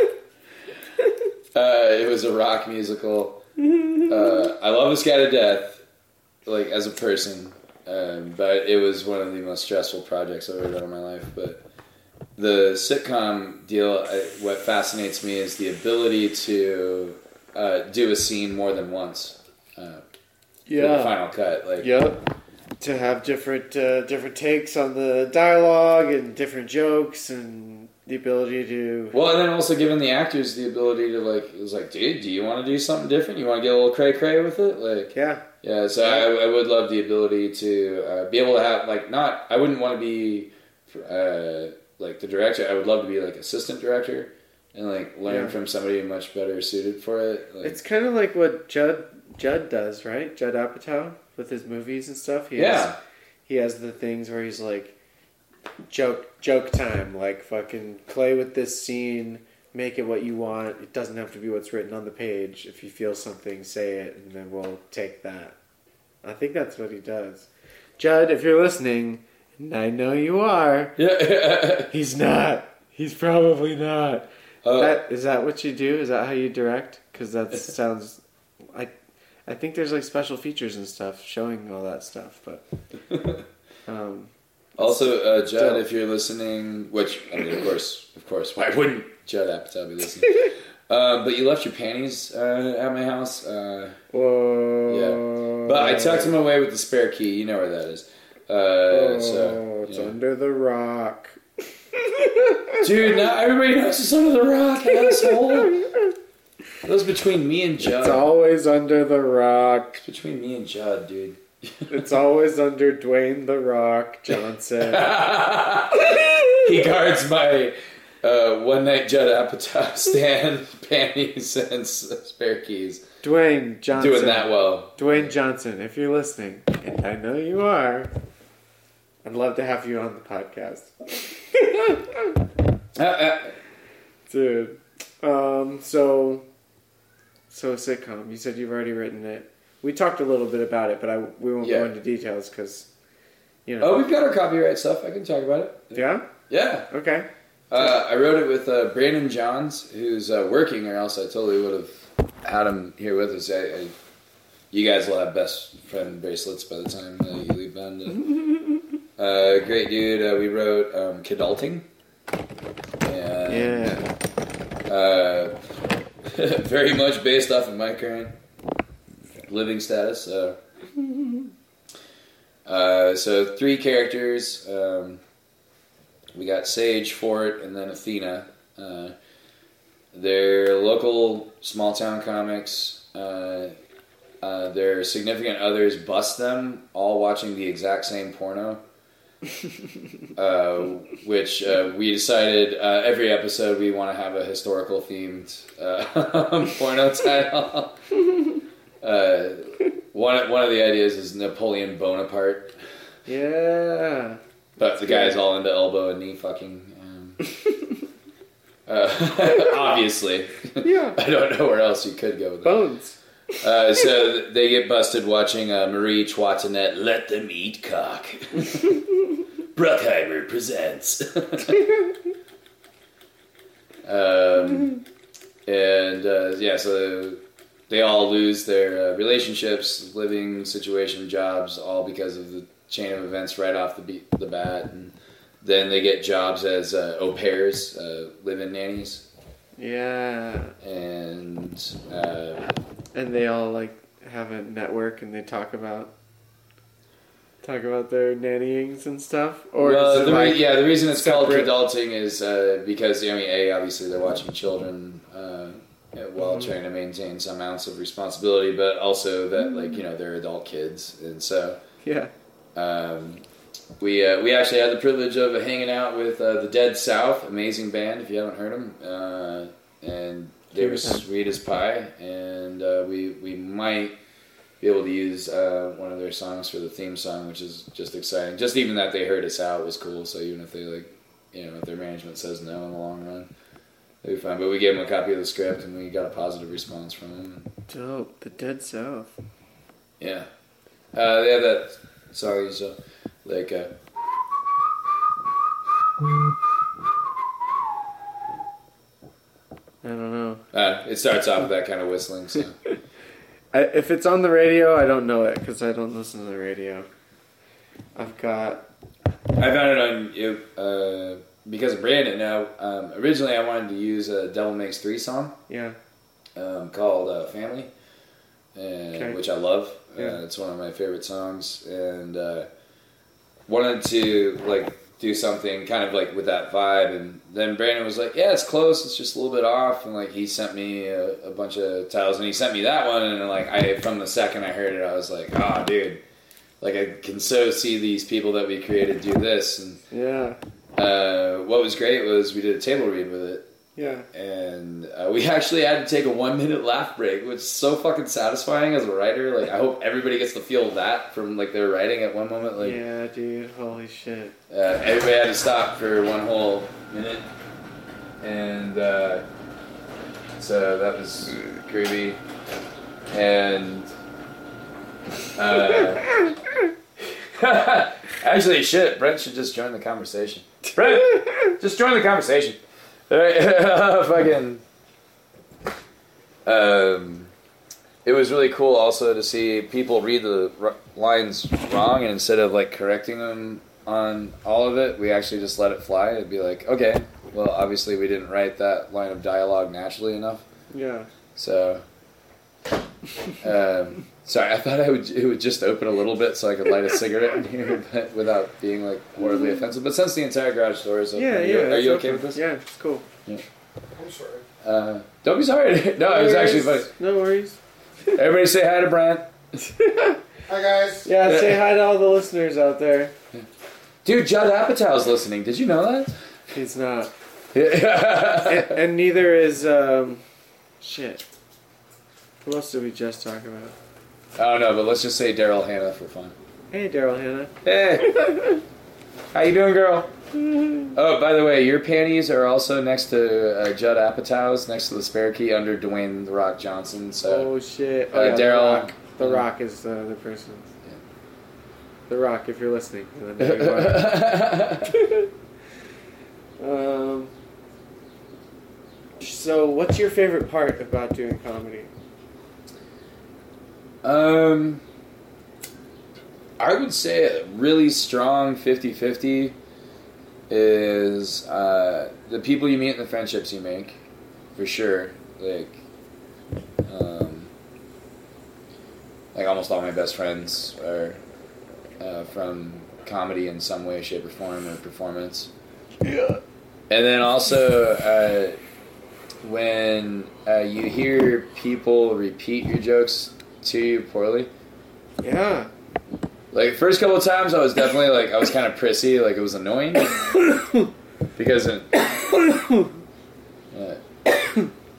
uh, it was a rock musical. Uh, I love this guy to death, like as a person, um, but it was one of the most stressful projects I've ever done in my life. But the sitcom deal, I, what fascinates me is the ability to uh, do a scene more than once. Uh, yeah. final cut. Like, Yep. To have different uh, different takes on the dialogue and different jokes and the ability to well, and then also giving the actors the ability to like, it was like, dude, do you want to do something different? You want to get a little cray cray with it? Like, yeah yeah. So I, I would love the ability to uh, be able to have like not. I wouldn't want to be uh, like the director. I would love to be like assistant director and like learn Yeah. from somebody much better suited for it. Like, It's kind of like what Judd Judd does, right? Judd Apatow with his movies and stuff. He yeah. has, he has the things where he's like joke joke time, like fucking play with this scene, make it what you want. It doesn't have to be what's written on the page. If you feel something, say it, and then we'll take that. I think that's what he does. Judd, if you're listening, I know you are, Yeah. [LAUGHS] he's not. He's probably not. Uh, That is that what you do? Is that how you direct? Because that [LAUGHS] sounds. I I think there's like special features and stuff showing all that stuff, but [LAUGHS] um, Also, uh, Judd, Still. if you're listening, which I mean, of course, of course, why wouldn't Judd Apatow be listening? uh, but you left your panties uh, at my house. Uh, whoa. but I tucked them away with the spare key. You know where that is. Uh, Oh, so, it's yeah. under the rock. [LAUGHS] dude, now everybody knows it's under the rock, asshole. That was between me and Judd. It's always under the rock. It's between me and Judd, dude. It's always under Dwayne the Rock Johnson. [LAUGHS] he guards my uh, one night Judd Apatow stand, [LAUGHS] panties, and spare keys. Dwayne Johnson. Doing that well. Dwayne Johnson, if you're listening, and I know you are, I'd love to have you on the podcast. [LAUGHS] Uh, uh, Dude. Um, so, so sitcom. You said you've already written it. We talked a little bit about it, but I we won't Yeah. go into details because, you know. oh, we've got our copyright stuff. I can talk about it. yeah. Yeah. Okay. Uh, I wrote it with uh, Brandon Johns, who's uh, working, or else I totally would have had him here with us. I, I, you guys will have best friend bracelets by the time uh, you leave Bend. And, uh, great dude. Uh, we wrote um, Kidulting. And, Yeah. Uh, [LAUGHS] very much based off of my current living status. Uh, [LAUGHS] uh, so three characters. Um, we got Sage, Fort, and then Athena. Uh, they're local small town comics. Uh, uh, their significant others bust them, all watching the exact same porno. [LAUGHS] uh, which uh, we decided uh, every episode we want to have a historical themed uh, [LAUGHS] porno title. [LAUGHS] uh, one one of the ideas is Napoleon Bonaparte, Yeah. but the guy's all into elbow and knee fucking. Um, uh, obviously, Yeah. I don't know where else you could go with that. Bones. [LAUGHS] Uh, so they get busted watching uh, Marie Antoinette let them eat cock. [LAUGHS] Bruckheimer presents. [LAUGHS] um, and uh, yeah, so they all lose their uh, relationships, living situation, jobs, all because of the chain of events right off the beat, the bat. And then they get jobs as uh, au pairs, uh, live-in nannies, Yeah. and. And they all like have a network and they talk about talk about their nannyings and stuff. Or well, the re- like yeah, the reason it's called separate- adulting is uh, because I mean, a obviously they're watching children uh, while Mhm. trying to maintain some ounce of responsibility, but also that like you know they're adult kids, and so yeah. um, we uh, we actually had the privilege of hanging out with uh, the Dead South, amazing band if you haven't heard them, uh, and they were Here's them. sweet as pie, and uh, we we might be able to use uh, one of their songs for the theme song, which is just exciting. Just even that they heard us out was cool. So even if they like, you know, if their management says no in the long run, they'll be fine. But we gave them a copy of the script, and we got a positive response from them. Dope. The Dead South. Yeah, uh, they have that song. So like. Uh, I don't know. Uh, it starts off with that kind of whistling. So [LAUGHS] I, if it's on the radio, I don't know it because I don't listen to the radio. I've got I found it on you uh, because of Brandon. Now, um, originally I wanted to use a Devil Makes Three song yeah. um, called uh, "Family," and, Okay. which I love. Yeah. Uh, it's one of my favorite songs, and uh, wanted to like do something kind of like with that vibe. And then Brandon was like, "Yeah, it's close. It's just a little bit off." And like he sent me a, a bunch of titles, and he sent me that one. And like I, from the second I heard it, I was like, "Oh, dude." Like I can so see these people that we created do this, and Yeah. uh, what was great was we did a table read with it, Yeah. and uh, we [LAUGHS] actually had to take a one minute laugh break, which is so fucking satisfying as a writer. Like I hope everybody gets to feel that from like their writing at one moment. Like yeah, dude. Holy shit. uh, everybody had to stop for one whole minute, and uh, so that was groovy. And uh, [LAUGHS] actually, shit, Brent should just join the conversation. Brent, just join the conversation. [LAUGHS] Fucking. Um, it was really cool also to see people read the r- lines wrong, and instead of like correcting them on all of it, we actually just let it fly. It'd be like, okay, well, obviously we didn't write that line of dialogue naturally enough, Yeah. so. Um, sorry, I thought I would it would just open a little bit so I could light a cigarette in here, [LAUGHS] but without being like horribly offensive. But since the entire garage door is open, Yeah, are yeah. you, are you okay open. with this? Yeah, it's cool. Yeah. I'm sorry. Uh, don't be sorry. [LAUGHS] no, it was actually funny. worries. No worries. Everybody say hi to Brian. [LAUGHS] Hi guys. Yeah, say hi to all the listeners out there. Dude, Judd Apatow's listening. Did you know that? He's not. And, and neither is um shit. Who else did we just talk about? I don't know, but let's just say Daryl Hannah for fun. Hey Daryl Hannah. Hey, how you doing, girl? [LAUGHS] Oh, by the way, your panties are also next to uh, Judd Apatow's, next to the spare key under Dwayne the Rock Johnson. So oh shit. uh, Oh, yeah, Daryl- The Rock. The Rock is the other person. The Rock, if you're listening. and I know you are. [LAUGHS] um. So, what's your favorite part about doing comedy? Um, I would say a really strong 50-50 is uh, the people you meet and the friendships you make, for sure. Like, um, like almost all my best friends are uh, from comedy in some way, shape, or form, or performance. Yeah. And then also, uh, when uh, you hear people repeat your jokes to you poorly, Yeah. like first couple of times, I was definitely like I was kind of prissy, like it was annoying because it, uh,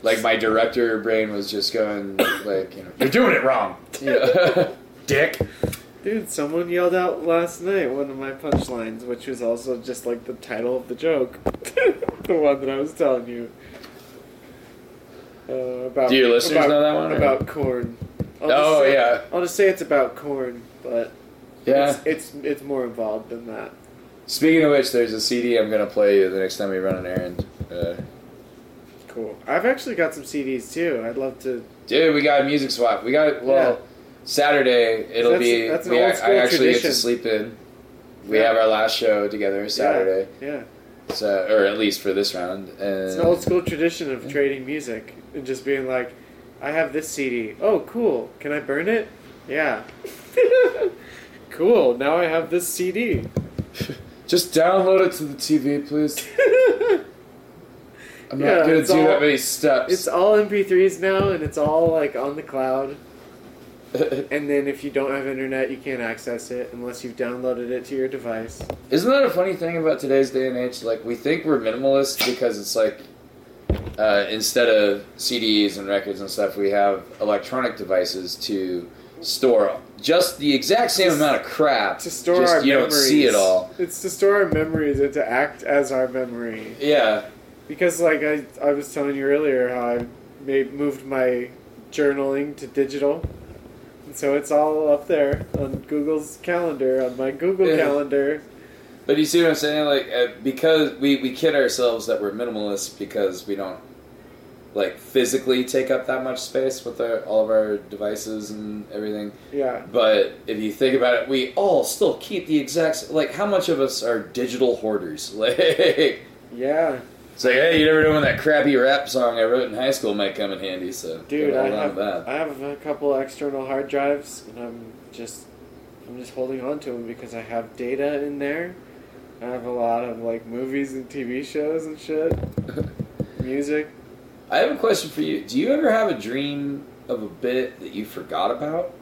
like my director brain was just going like you know you're doing it wrong, yeah. [LAUGHS] dick. Dude, someone yelled out last night one of my punchlines, which was also just like the title of the joke. [LAUGHS] the one that I was telling you. Uh, about, Do your listeners about, know that one, or- About corn. I'll Oh, say, yeah. I'll just say it's about corn, but Yeah. it's, it's it's more involved than that. Speaking of which, there's a CD I'm gonna play you the next time we run an errand. Uh, Cool. I've actually got some CDs too. I'd love to. Dude, we got a music swap. We got well Yeah. Saturday. It'll That's- be. that's an we, I school actually get to sleep in. We Yeah. have our last show together Saturday, Yeah. so or at least for this round. And It's an old school tradition of trading music and just being like, I have this CD. Oh, cool. Can I burn it? Yeah. [LAUGHS] cool. Now I have this CD. [LAUGHS] just download it to the TV, please. [LAUGHS] I'm not gonna do all- that many steps. It's all MP3s now, and it's all like on the cloud. And then if you don't have internet, you can't access it unless you've downloaded it to your device. Isn't that a funny thing about today's day and age? Like we think we're minimalist because it's like uh, instead of CDs and records and stuff, we have electronic devices to store just the exact same amount of crap. To store just our you memories. don't see it all. It's to store our memories and to act as our memory. Yeah, Because like I, I was telling you earlier how I made moved my journaling to digital. And so it's all up there on Google's calendar, on my Google Yeah. calendar. But you see what I'm saying? Like uh, because we we kid ourselves that we're minimalist because we don't like physically take up that much space with our, all of our devices and everything. Yeah. But if you think about it, we all still keep the exact like. How much of us are digital hoarders? [LAUGHS] Like, Yeah. it's like, hey, you never know when that crappy rap song I wrote in high school might come in handy. So Dude, I have that. I have a couple external hard drives, and I'm just I'm just holding on to them because I have data in there. I have a lot of like movies and TV shows and shit, [LAUGHS] music. I have a question for you. Do you ever have a dream of a bit that you forgot about?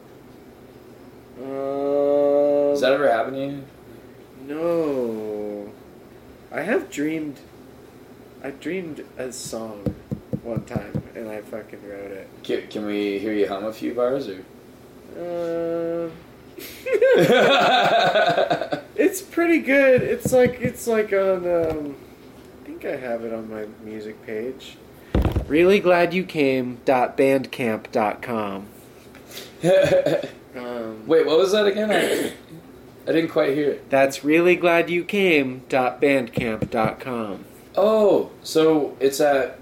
Uh, Does that ever happen to you? No. I have dreamed. I dreamed a song one time, and I fucking wrote it. Can, can we hear you hum a few bars? Or Uh, [LAUGHS] it's pretty good. It's like it's like on. Um, I think I have it on my music page. Really glad you came. Bandcamp.com. [LAUGHS] Um, Wait, what was that again? I, I didn't quite hear it. that's really glad you came. Bandcamp.com. Oh, so it's at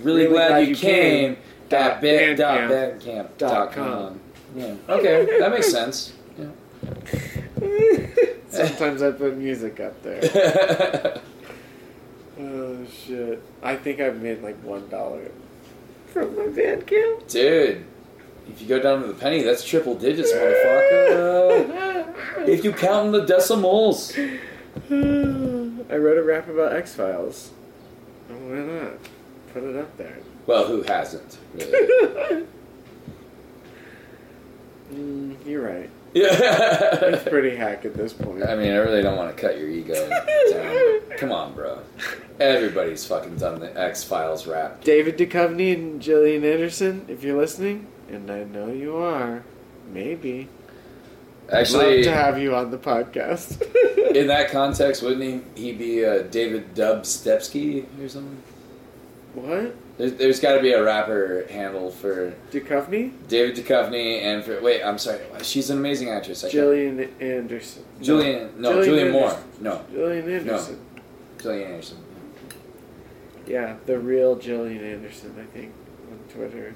really, glad, you came, Dot bit dot bandcamp. bandcamp dot dot com. com. Yeah. Okay, that makes [LAUGHS] sense. [LAUGHS] Sometimes I put music up there. [LAUGHS] Oh shit! I think I've made like one dollar from my Bandcamp. Dude, if you go down to the penny, that's triple digits, motherfucker. [LAUGHS] if you count in the decimals. [SIGHS] I wrote a rap about X Files. Why not? Put it up there. Well, who hasn't? Really? Mm, you're right. Yeah. It's pretty hack at this point. I mean, I really don't want to cut your ego down. Come on, bro. Everybody's fucking done the X Files rap. David Duchovny and Gillian Anderson, if you're listening, and I know you are, maybe. Actually, Love to have you on the podcast. [LAUGHS] in that context, wouldn't he, he be uh, David Dubstepsky or something? what? There's, there's got to be a rapper handle for Duchovny? David Duchovny and for wait, I'm sorry, she's an amazing actress. I can't- Gillian Anderson. No. Julian, no, Gillian Julian Moore, Anderson. no, Gillian Anderson. Julian Anderson. Yeah, the real Gillian Anderson, I think, on Twitter.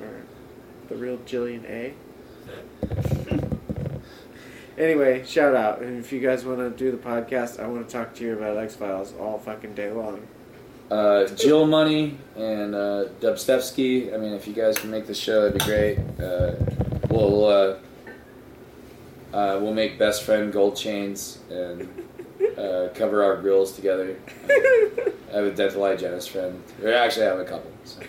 Or the real Gillian A. [LAUGHS] anyway, shout out. And if you guys want to do the podcast, I want to talk to you about X Files all fucking day long. Uh, Jill Money and uh, Dubstepsky. I mean, if you guys can make this show, that'd be great. Uh, we'll uh, uh, we'll make best friend gold chains and uh, cover our grills together. I have a dental hygienist friend. Or actually, I have a couple. So.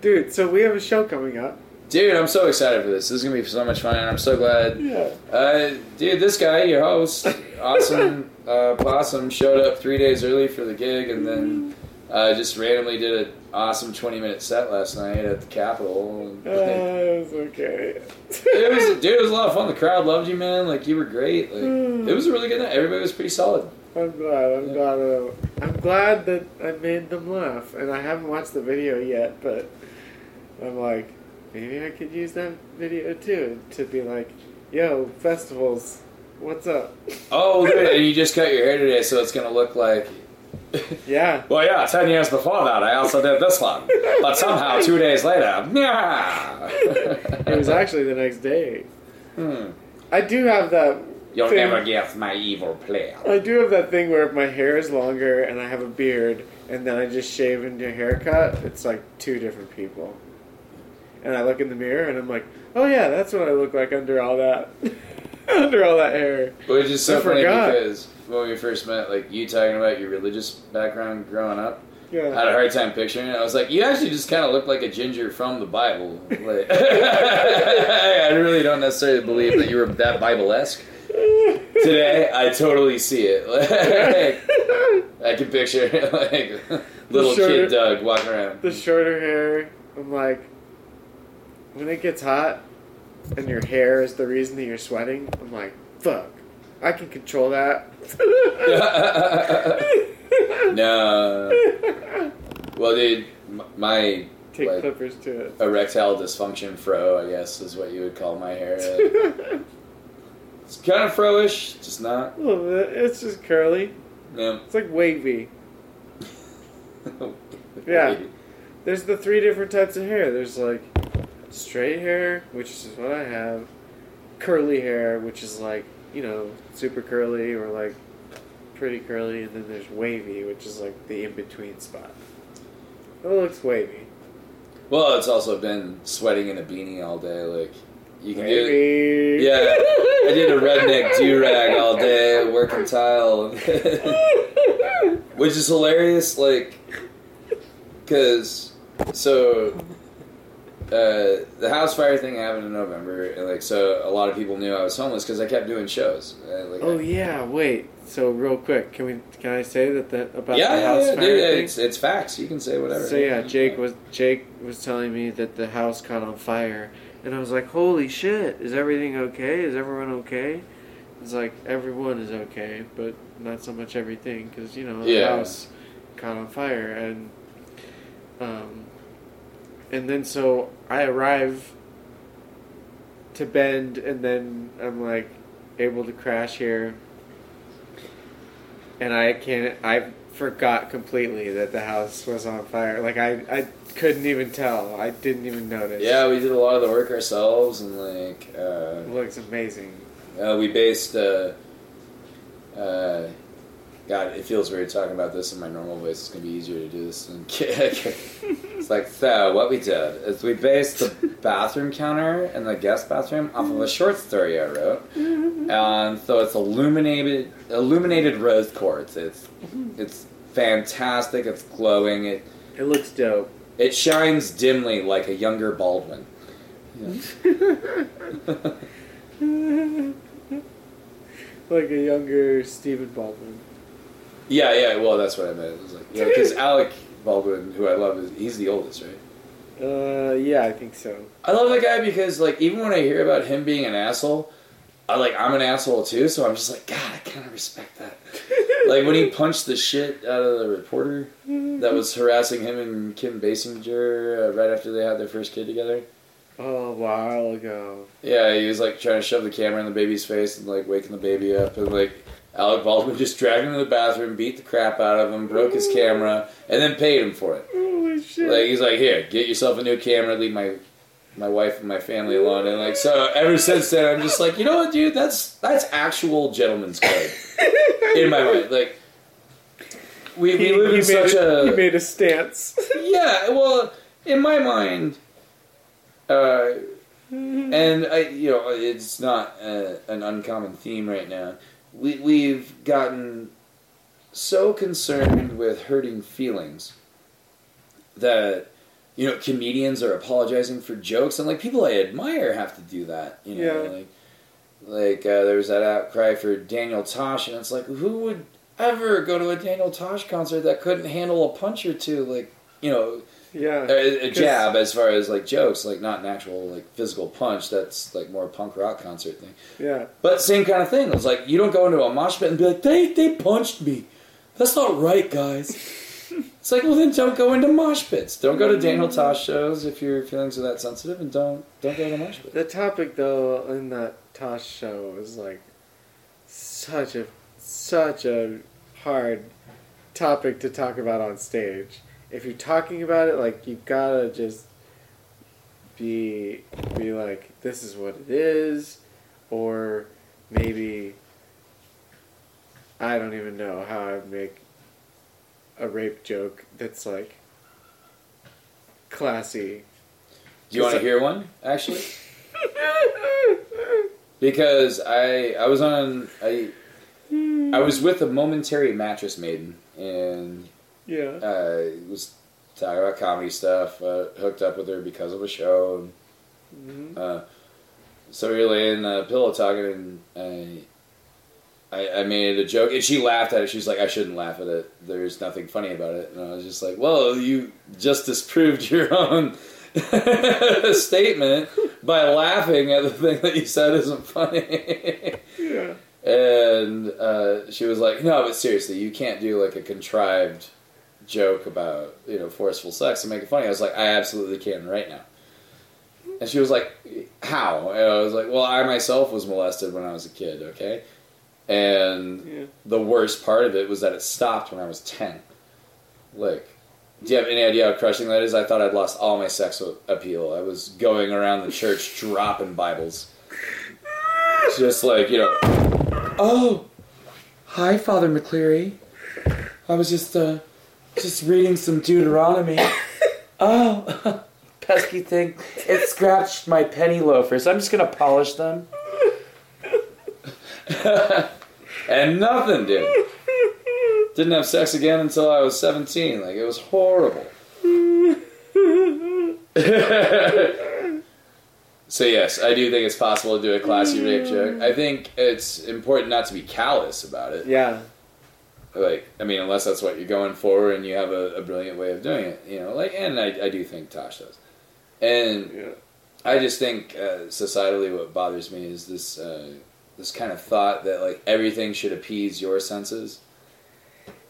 Dude, so we have a show coming up. Dude, I'm so excited for this. This is gonna be so much fun, and I'm so glad. Yeah. Uh, dude, this guy, your host, [LAUGHS] awesome uh, possum, showed up three days early for the gig, and then uh, just randomly did an awesome 20 minute set last night at the Capitol. And, Uh, it's okay. it was, dude, it was a lot of fun. The crowd loved you, man. Like you were great. Like it was a really good night. Everybody was pretty solid. I'm glad. I'm Yeah. glad. Uh, I'm glad that I made them laugh, and I haven't watched the video yet, but I'm like, maybe I could use that video too to be like, "Yo, festivals, what's up?" Oh, [LAUGHS] and you just cut your hair today, so it's gonna look like. [LAUGHS] Yeah. Well, yeah, 10 years before that, I also did this one. But somehow, two days later, [LAUGHS] yeah. It was actually the next day. Hmm. I do have that. You'll thing- never guess my evil plan. I do have that thing where if my hair is longer and I have a beard, and then I just shave into a haircut, it's like two different people. And I look in the mirror and I'm like, oh yeah, that's what I look like under all that, [LAUGHS] under all that hair. Which is so I funny forgot. because when we first met, like you talking about your religious background growing up, I Yeah. had a hard time picturing it. I was like, you actually just kind of look like a ginger from the Bible. [LAUGHS] Like, [LAUGHS] I really don't necessarily believe that you were that Bible-esque. Today, I totally see it. [LAUGHS] Like, I can picture like little shorter- kid Doug walking around. the shorter hair, I'm like, when it gets hot and your hair is the reason that you're sweating, I'm like, fuck, I can control that. [LAUGHS] no. Well, dude, my Take like, clippers to it. erectile dysfunction fro, I guess, is what you would call my hair. [LAUGHS] It's kind of fro-ish, just not. A little bit. It's just curly. Yeah. It's like wavy. [LAUGHS] Yeah. There's the three different types of hair. There's like straight hair, which is what I have. Curly hair, which is like, you know, super curly or like pretty curly. And then there's wavy, which is like the in between spot. It looks wavy. Well, it's also been sweating in a beanie all day. Like you can do it. Yeah, I did a redneck do rag all day, working tile, [LAUGHS] which is hilarious. Like, cause so uh, the house fire thing happened in November, and like so a lot of people knew I was homeless because I kept doing shows. Uh, like, Oh yeah, wait. So real quick, can we can I say that the about yeah, the yeah, house yeah, fire dude, thing? it's it's facts. You can say whatever. So yeah, Jake was Jake was telling me that the house caught on fire, and I was like, "Holy shit! Is everything okay? Is everyone okay?" It's like everyone is okay, but not so much everything, because you know the Yeah. house caught on fire, and um, and then so I arrive to Bend, and then I'm like able to crash here, and I can't. I forgot completely that the house was on fire. Like I, I couldn't even tell. I didn't even notice. Yeah, we did a lot of the work ourselves, and like uh, it looks amazing. uh, we based. Uh, uh, God, it feels weird talking about this in my normal voice. It's gonna be easier to do this. Than [LAUGHS] it's like so. What we did is we based the bathroom counter and the guest bathroom off of a mm-hmm. short story I wrote, mm-hmm. and so it's illuminated, illuminated rose quartz. It's mm-hmm. it's fantastic. It's glowing. It It looks dope. it shines dimly like a younger Baldwin. [LAUGHS] [LAUGHS] like a younger Stephen Baldwin. Yeah, yeah. Well, that's what I meant. It was like, yeah, because Alec Baldwin, who I love, is he's the oldest, right? Uh, yeah, I think so. I love the guy because, like, even when I hear about him being an asshole, I like I'm an asshole too. So I'm just like, God, I kind of respect that. [LAUGHS] like when he punched the shit out of the reporter that was harassing him and Kim Basinger uh, right after they had their first kid together. Oh, a while ago. Yeah, he was like trying to shove the camera in the baby's face and like waking the baby up, and like Alec Baldwin just dragged him to the bathroom, beat the crap out of him, broke his camera, and then paid him for it. Holy shit. Like he's like, here, get yourself a new camera, leave my my wife and my family alone. And like so ever since then I'm just like, you know what, dude, that's that's actual gentleman's code. in my mind. [LAUGHS] Like we, we He- live in made such a, a He made a stance. [LAUGHS] Yeah, well, in my mind uh [LAUGHS] and I you know, it's not uh, an uncommon theme right now. We we've gotten so concerned with hurting feelings that you know comedians are apologizing for jokes and like people I admire have to do that. You know, Yeah. like like uh, there was that outcry for Daniel Tosh, and it's like who would ever go to a Daniel Tosh concert that couldn't handle a punch or two? Like you know, yeah. a, uh, a 'Cause- jab as far as like jokes, like not an actual like physical punch. That's like more a punk rock concert thing. Yeah. But same kind of thing. It's like you don't go into a mosh pit and be like, they they punched me. That's not right, guys. [LAUGHS] it's like, well then don't go into mosh pits. Don't go to mm-hmm. Daniel Tosh shows if your feelings are that sensitive, and don't don't go to mosh pits. The topic though in that Tosh show was like such a such a hard topic to talk about on stage. If you're talking about it, like you gotta just be be like, this is what it is, or maybe I don't even know how I make a rape joke that's like classy. Do you want to hear one actually? Because I I was on I I was with a momentary mattress maiden and yeah. uh, was talking about comedy stuff. Uh, hooked up with her because of a show. hmm Uh, so we were laying uh, pillow talking, and I, I I made a joke, and she laughed at it. She's like, "I shouldn't laugh at it. There's nothing funny about it." And I was just like, "Well, you just disproved [LAUGHS] your own [LAUGHS] statement by laughing at the thing that you said isn't funny." Yeah. And uh, she was like, "No, but seriously, you can't do like a contrived joke about you know forceful sex and make it funny." I was like, "I absolutely can right now." And she was like, "How?" And I was like, "Well, I myself was molested when I was a kid, okay." And Yeah. the worst part of it was that it stopped when I was ten. Like, do you have any idea how crushing that is? I thought I'd lost all my sex appeal. I was going around the church [LAUGHS] dropping Bibles. Just like, you know, oh, hi, Father McCleary. I was just, uh, just reading some Deuteronomy. [LAUGHS] oh, [LAUGHS] pesky thing. It scratched my penny loafers. I'm just gonna polish them. [LAUGHS] and nothing, dude. Didn't have sex again until I was 17. Like, it was horrible. so, yes, I do think it's possible to do a classy rape joke. Mm. I think it's important not to be callous about it. Yeah. Like, I mean, unless that's what you're going for and you have a, a brilliant way of doing it, you know. Like, and I, I do think Tosh does. And Yeah. I just think uh, societally, what bothers me is this uh, this kind of thought that like everything should appease your senses.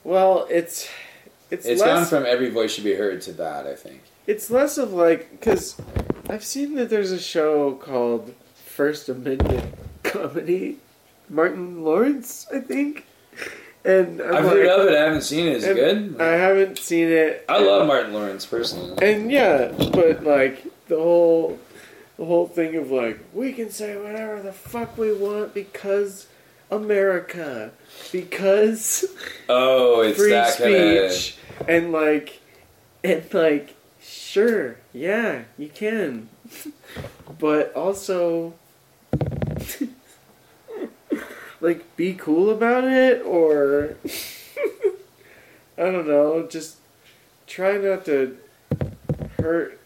Well, it's it's, It's less gone from every voice should be heard to that. I think. it's less of like because I've seen that there's a show called First Amendment Comedy. Martin Lawrence, I think, and I'm I've like, heard of it. I haven't seen it. Is it good? I haven't seen it. I love Martin Lawrence personally. And yeah, but like the whole the whole thing of like we can say whatever the fuck we want because America, because Oh, it's free that kind of. speech, and like and like sure, yeah, you can, [LAUGHS] but also. Like be cool about it or [LAUGHS] I don't know, just try not to hurt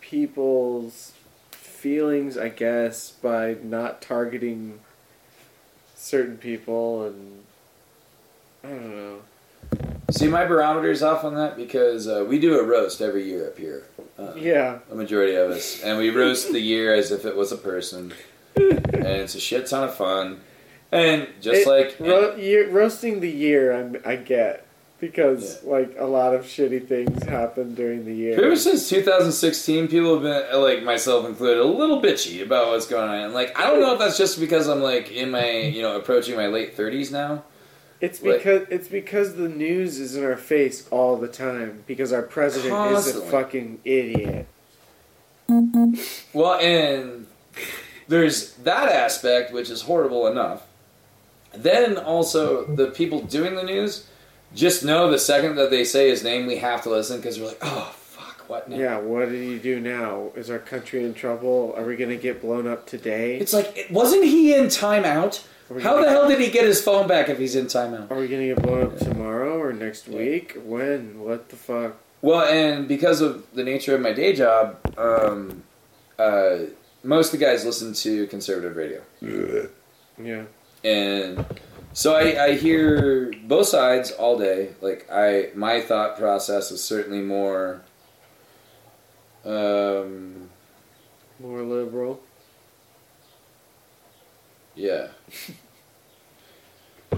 people's feelings, I guess, by not targeting certain people and I don't know. See, my barometer's off on that because uh, we do a roast every year up here. Uh, Yeah. A majority of us, and we roast the year as if it was a person, [LAUGHS] and it's a shit ton of fun. And just It- like ro- year, roasting the year, I'm, I get because like a lot of shitty things happen during the year. Ever since 2016, people have been, like myself included, a little bitchy about what's going on. And, like, I don't know if that's just because I'm like in my, you know, approaching my late 30s now. It's Like- because it's because the news is in our face all the time because our president is a fucking idiot. Well, and there's that aspect, which is horrible enough. Then also, the people doing the news just know the second that they say his name, we have to listen because we're like, oh, fuck, what now? Yeah, what did he do now? Is our country in trouble? Are we gonna get blown up today? It's like, wasn't he in timeout? How the hell did he get his phone back if he's in timeout? Are we gonna get blown up tomorrow or next week? When? What the fuck? Well, and because of the nature of my day job, um, uh, most of the guys listen to conservative radio. Yeah. And so I, I hear both sides all day. Like I, my thought process is certainly more. Um, More liberal. yeah. [LAUGHS]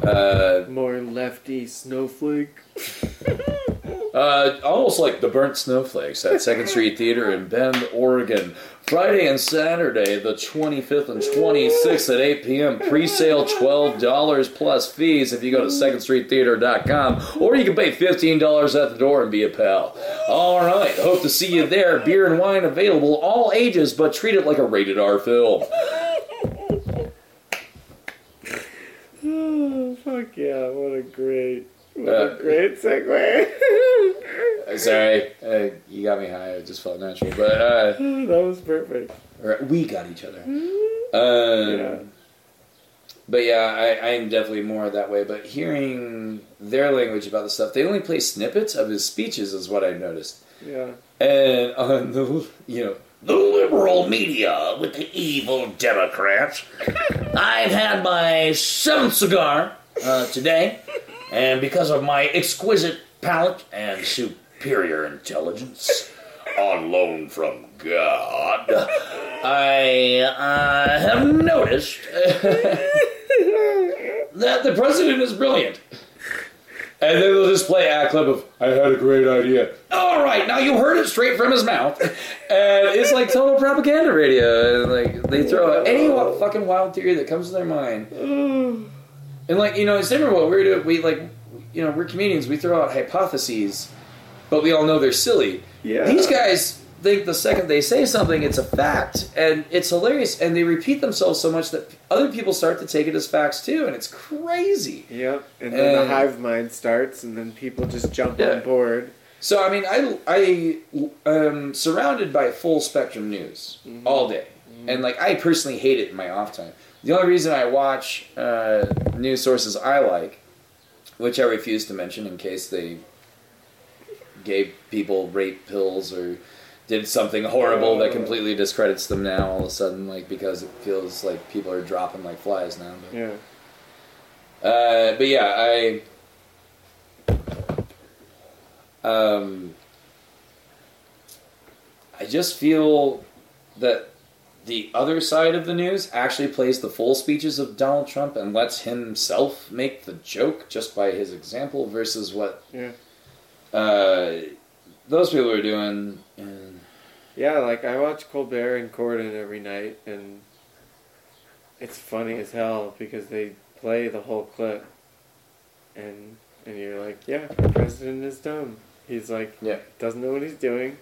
Uh, More lefty snowflake. [LAUGHS] uh, almost like the burnt snowflakes at Second [LAUGHS] Street Theater in Bend, Oregon. Friday and Saturday, the 25th and 26th at 8 p.m. Pre-sale $12 plus fees if you go to secondstreettheater.com, or you can pay $15 at the door and be a pal. All right, hope to see you there. Beer and wine available, all ages, but treat it like a rated R film. [LAUGHS] Oh, fuck yeah, what a great, Uh, a [LAUGHS] great segue. [LAUGHS] Sorry, uh, you got me high. It just felt natural, but uh, [LAUGHS] that was perfect. we got each other. Yeah. Um, But yeah, I, I am definitely more that way. But hearing their language about the stuff, they only play snippets of his speeches, is what I noticed. Yeah. And on the, you know, the liberal media with the evil Democrats. I've had my seventh cigar uh, today, and because of my exquisite palate and superior intelligence on loan from God, I uh, have noticed [LAUGHS] that the president is brilliant. And then they'll just play a clip of, I had a great idea. All right, now you heard it straight from his mouth. And it's like total propaganda radio. Like, they throw out any fucking wild theory that comes to their mind. And like, you know, it's different what we're doing. We like, you know, we're comedians. We throw out hypotheses, but we all know they're silly. Yeah. These guys think the second they say something, it's a fact, and it's hilarious. And they repeat themselves so much that other people start to take it as facts too, and it's crazy. Yep. And then the hive mind starts, and then people just jump Yeah. on board. So I mean, I I am surrounded by full spectrum news mm-hmm. all day, mm-hmm. and like I personally hate it in my off time. The only reason I watch uh, news sources I like, which I refuse to mention in case they gave people rape pills or did something horrible that completely discredits them now all of a sudden, like because it feels like people are dropping like flies now. But, Yeah. uh, but yeah, I. Um, I just feel that the other side of the news actually plays the full speeches of Donald Trump and lets himself make the joke just by his example versus what Yeah. uh, those people are doing. And Yeah, like I watch Colbert and Corden every night, and it's funny as hell because they play the whole clip, and and you're like, yeah, the president is dumb. He's like, Yeah. doesn't know what he's doing,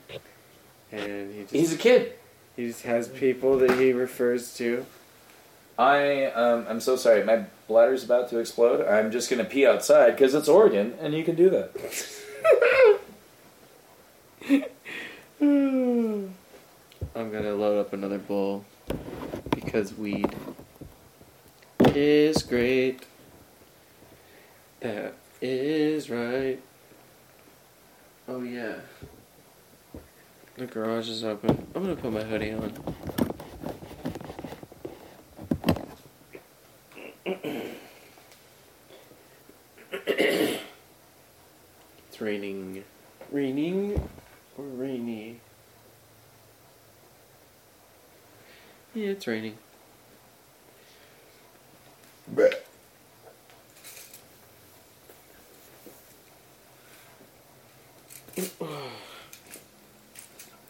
and he just He's a kid. He just has people that he refers to. I um, I'm so sorry. My bladder's about to explode. I'm just gonna pee outside because it's Oregon, and you can do that. [LAUGHS] I'm gonna load up another bowl because weed is great. That is right. Oh yeah. The garage is open. I'm gonna put my hoodie on. [COUGHS] it's raining. Raining or rainy? Yeah, it's raining.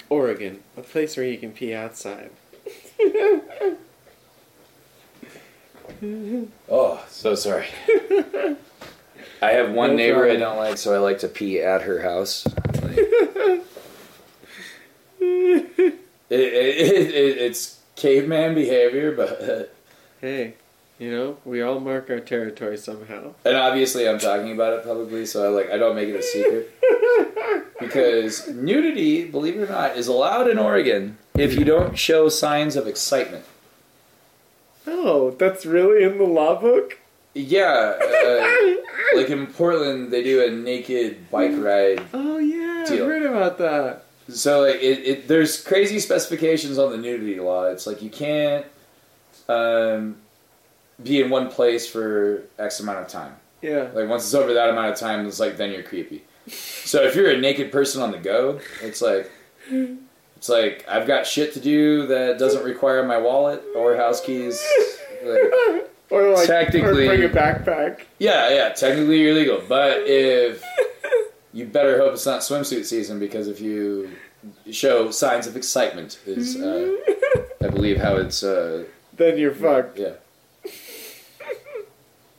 Oregon, a place where you can pee outside. [LAUGHS] Oh, so sorry. I have one No neighbor I don't like, so I like to pee at her house. [LAUGHS] Like, it, it, it, it's caveman behavior, but [LAUGHS] hey, you know, we all mark our territory somehow. and obviously I'm talking about it publicly, so I like I don't make it a secret because nudity, believe it or not, is allowed in Oregon if you don't show signs of excitement. Oh, that's really in the law book? Yeah, uh, like in Portland, they do a naked bike ride Oh yeah, Deal. I heard about that. So like it, it there's crazy specifications on the nudity law. It's like you can't um, be in one place for X amount of time. Yeah. Like once it's over that amount of time, it's like then you're creepy. So if you're a naked person on the go, it's like it's like I've got shit to do that doesn't require my wallet or house keys. Like, or like Technically- or bring a backpack. yeah, yeah, technically you're legal, but if you better hope it's not swimsuit season because if you show signs of excitement is uh, [LAUGHS] I believe how it's uh, then you're fucked. yeah.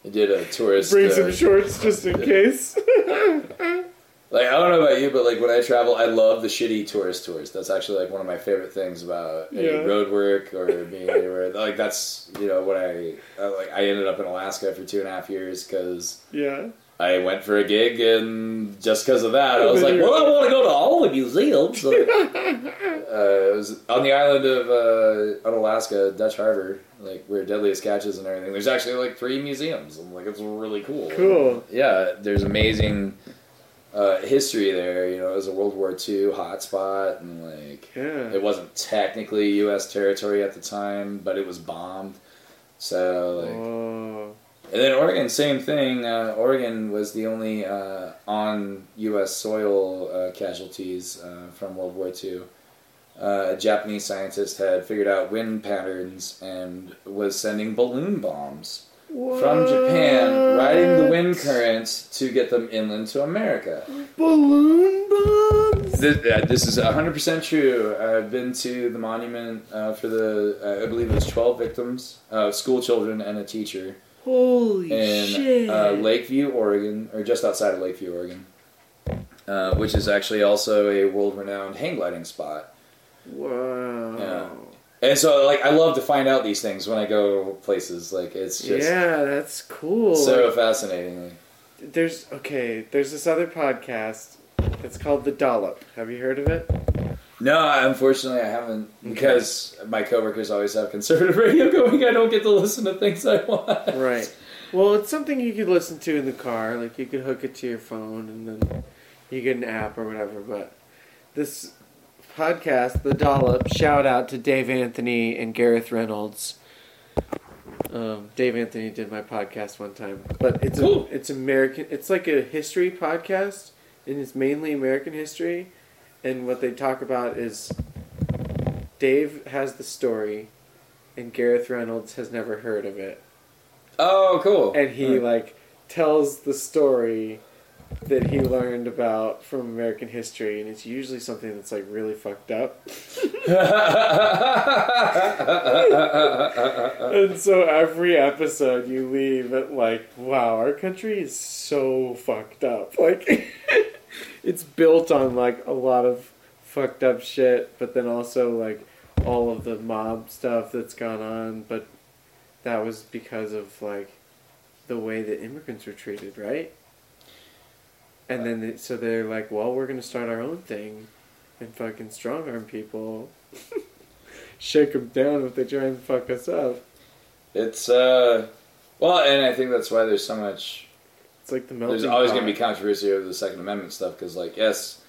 I did a tourist. Bring uh, some shorts just in case. [LAUGHS] like I don't know about you, but like when I travel, I love the shitty tourist tours. That's actually like one of my favorite things about any road work or being anywhere. Like that's you know what I, I like. I ended up in Alaska for two and a half years because yeah. I went for a gig, and just because of that, I was like, well, I [LAUGHS] want to go to all the museums. So, [LAUGHS] uh, it was on the island of uh, on Alaska, Dutch Harbor, like where Deadliest Catches and everything. There's actually like three museums. I'm like, it's really cool. Cool. Yeah, there's amazing uh, history there. You know, it was a World War II hotspot, and like Yeah. it wasn't technically U.S. territory at the time, but it was bombed. So like. Oh. And then Oregon, same thing. Uh, Oregon was the only uh, on U.S. soil uh, casualties uh, from World War II. Uh, a Japanese scientist had figured out wind patterns and was sending balloon bombs from Japan, riding the wind currents to get them inland to America. Balloon bombs. This, uh, this is 100% true. I've been to the monument uh, for the, uh, I believe it was 12 victims, uh, school children and a teacher Holy in shit. uh, Lakeview, Oregon, or just outside of Lakeview, Oregon, uh, which is actually also a world-renowned hang gliding spot. wow. Yeah. And so, like, I love to find out these things when I go places. Like, it's just Yeah, that's cool. so fascinating. there's okay. There's this other podcast. It's called The Dollop. Have you heard of it? No, unfortunately, I haven't because my coworkers always have conservative [LAUGHS] radio going. I don't get to listen to things I want. Right. Well, it's something you could listen to in the car. Like you could hook it to your phone, and then you get an app or whatever. But this podcast, The Dollop, shout out to Dave Anthony and Gareth Reynolds. Um, Dave Anthony did my podcast one time, but it's Cool. a, it's American. It's like a history podcast, and it's mainly American history. And what they talk about is Dave has the story, and Gareth Reynolds has never heard of it Oh, cool. and he like tells the story that he learned about from American history, and it's usually something that's like really fucked up. [LAUGHS] and so every episode you leave at like, wow, our country is so fucked up. [LAUGHS] Like, it's built on like a lot of fucked up shit, but then also like all of the mob stuff that's gone on. But that was because of like the way that immigrants were treated, right? And then they, so they're like, well, we're gonna start our own thing, and fucking strong arm people, [LAUGHS] shake them down if they try and fuck us up. It's uh, well, and I think that's why there's so much. It's like the melting. There's always pot. to be controversy over the Second Amendment stuff because, like, yes,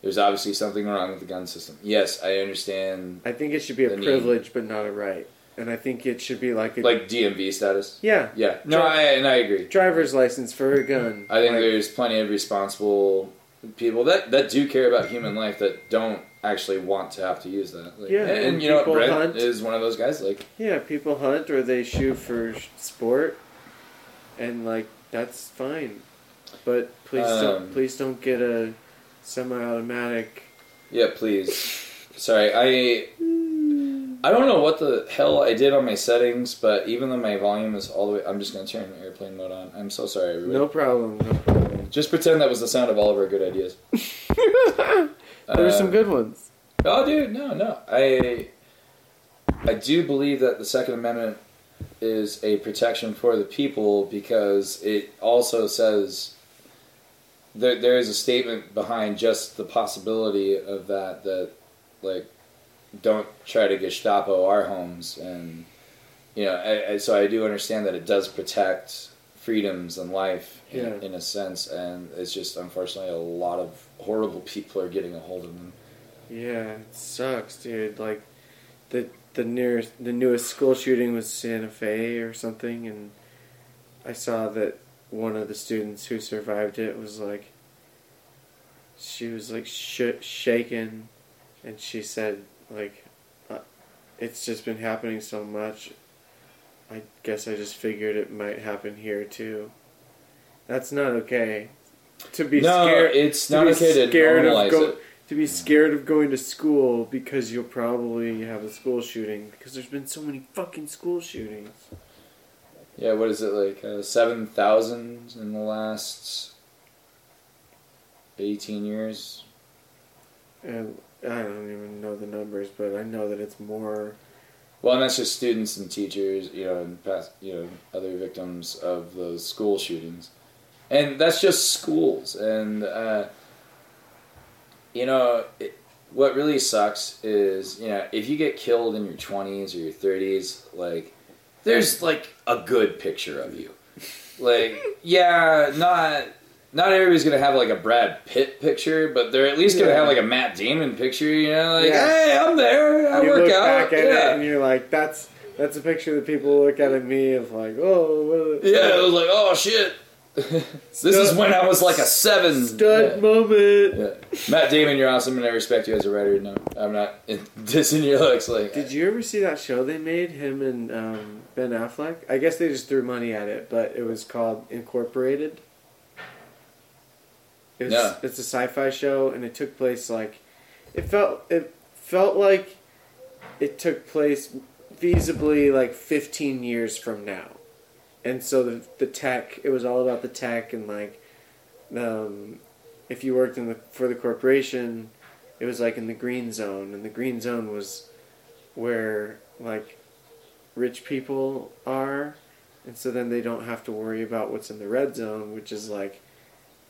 there's obviously something wrong with the gun system. Yes, I understand, I think it should be a the need. privilege, but not a right. And I think it should be like a like DMV status. yeah, Yeah, no, Sure. I and I agree. driver's license for a gun. I think Like, there's plenty of responsible people that that do care about human life that don't actually want to have to use that. Like, Yeah, and, and you know Brent hunt. is one of those guys. Like, yeah, people hunt or they shoot for sport, and like that's fine. But please Um, don't please don't get a semi-automatic. yeah, please. Sorry, I I don't know what the hell I did on my settings, but even though my volume is all the way, I'm just gonna turn airplane mode on. I'm so sorry, everybody. No problem. No problem. Just pretend that was the sound of all of our good ideas. [LAUGHS] there were some Uh, good ones. Oh, dude, no, no. I I do believe that the Second Amendment is a protection for the people because it also says there there is a statement behind just the possibility of that that like don't try to Gestapo our homes and you know I, I, so I do understand that it does protect freedoms and life in, Yeah. in a sense and it's just unfortunately a lot of horrible [LAUGHS] people are getting a hold of them. Yeah, it sucks, dude. Like the the nearest the newest school shooting was Santa Fe or something, and I saw that one of the students who survived it was like she was like sh- shaken, and she said like uh, it's just been happening so much. I guess I just figured it might happen here too. That's not okay. To be no, scared it's not okay to scared of normalize go- it. to be scared of going to school because you'll probably have a school shooting because there's been so many fucking school shootings. Yeah, what is it like uh, seven thousand in the last eighteen years? And I don't even know the numbers, but I know that it's more. Well, and that's just students and teachers, you know, and past, you know, other victims of those school shootings, and that's just schools. And uh, you know, it, what really sucks is, you know, if you get killed in your twenties or your thirties, like, there's like a good picture of you. Like, [LAUGHS] yeah, not not everybody's gonna have like a Brad Pitt picture, but they're at least gonna Yeah. have like a Matt Damon picture. You know, like, Yeah. hey, I'm there. I you work out. back at yeah. it and you're like, that's that's a picture that people look at at me of like, oh, Yeah, it was like, oh shit. [LAUGHS] this is when I was like a seven. stud Yeah. moment. Yeah. Matt Damon, you're awesome, and I respect you as a writer. No, I'm not [LAUGHS] dissing your looks. Like, Did you ever see that show they made him and um, Ben Affleck? I guess they just threw money at it, but it was called Incorporated. It was, No. It's a sci-fi show, and it took place like it felt it felt like it took place feasibly like 15 years from now, and so the the tech it was all about the tech and like um, if you worked in the for the corporation, it was like in the green zone, and the green zone was where like rich people are, and so then they don't have to worry about what's in the red zone, which is like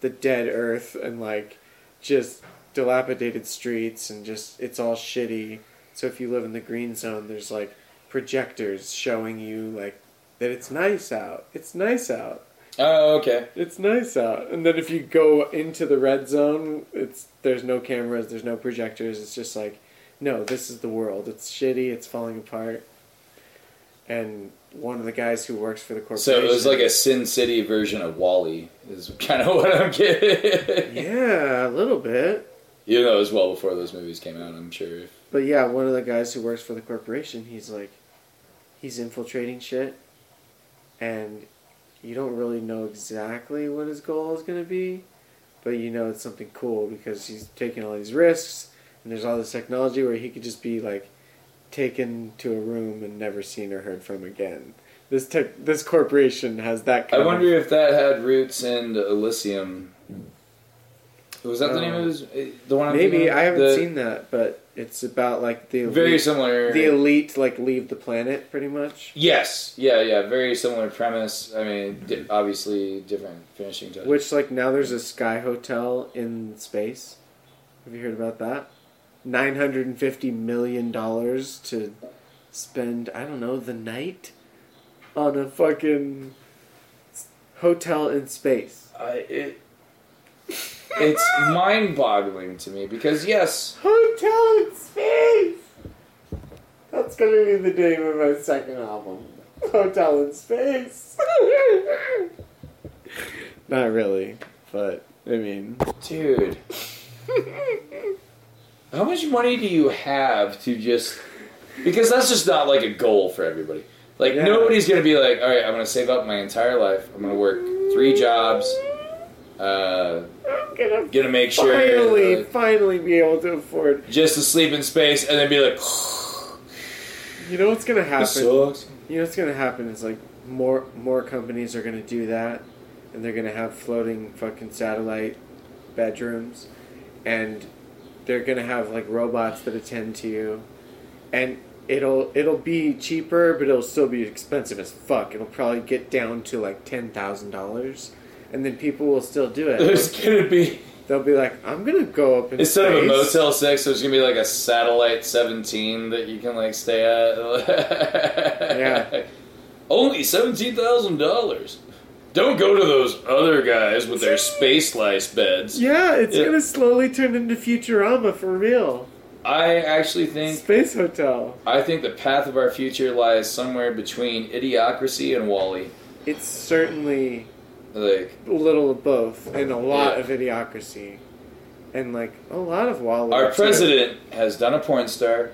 the dead earth and like just dilapidated streets and just it's all shitty. So if you live in the green zone, there's like projectors showing you like that it's nice out. It's nice out. oh, okay. It's nice out. And then if you go into the red zone, it's there's no cameras, there's no projectors. It's just like, no, this is the world. It's shitty. It's falling apart. And one of the guys who works for the corporation. So it was like a Sin City version of WALL-E. Is kind of [LAUGHS] what I'm getting. yeah, a little bit. You know, it was well before those movies came out. I'm sure. But yeah, one of the guys who works for the corporation, he's like, he's infiltrating shit, and you don't really know exactly what his goal is going to be, but you know it's something cool because he's taking all these risks, and there's all this technology where he could just be like taken to a room and never seen or heard from again. This tech, this corporation has that. I wonder of, if that had roots in Elysium. Was that the name of his? eh, The one I'm maybe? I haven't The- seen that, but it's about like the elite, Very similar. the elite like leave the planet pretty much. Yes, yeah, yeah, very similar premise. I mean, di- obviously different finishing touches. Which like now there's a sky hotel in space. Have you heard about that? Nine hundred and fifty million dollars to spend I don't know the night on a fucking hotel in space. I, it, it's mind-boggling to me because yes, Hotel in space. That's gonna be the name of my second album. Hotel in space. [LAUGHS] Not really, but I mean, dude, [LAUGHS] how much money do you have to just? Because that's just not like a goal for everybody. Like Yeah. nobody's gonna be like, all right, I'm gonna save up my entire life. I'm gonna work three jobs. Uh, I'm gonna gonna make sure finally, uh, finally be able to afford. just to sleep in space and then be like, You know what's gonna happen? You know what's gonna happen is like more more companies are gonna do that, and they're gonna have floating fucking satellite bedrooms, and they're gonna have like robots that attend to you, and it'll it'll be cheaper, but it'll still be expensive as fuck. It'll probably get down to like ten thousand dollars, and then people will still do it. There's gonna be They'll be like, I'm gonna go up in instead of a space." Motel Six, there's gonna be like a satellite 17 that you can like stay at. Yeah. [LAUGHS] Only seventeen thousand dollars. Don't go to those other guys with their space lice beds. Yeah, it's Yeah. gonna slowly turn into Futurama for real. I actually think Space Hotel. I think the path of our future lies somewhere between Idiocracy and WALL-E. It's certainly Like a little of both, and a lot of idiocracy, and like a lot of WALL-E. our too. president has done a porn star,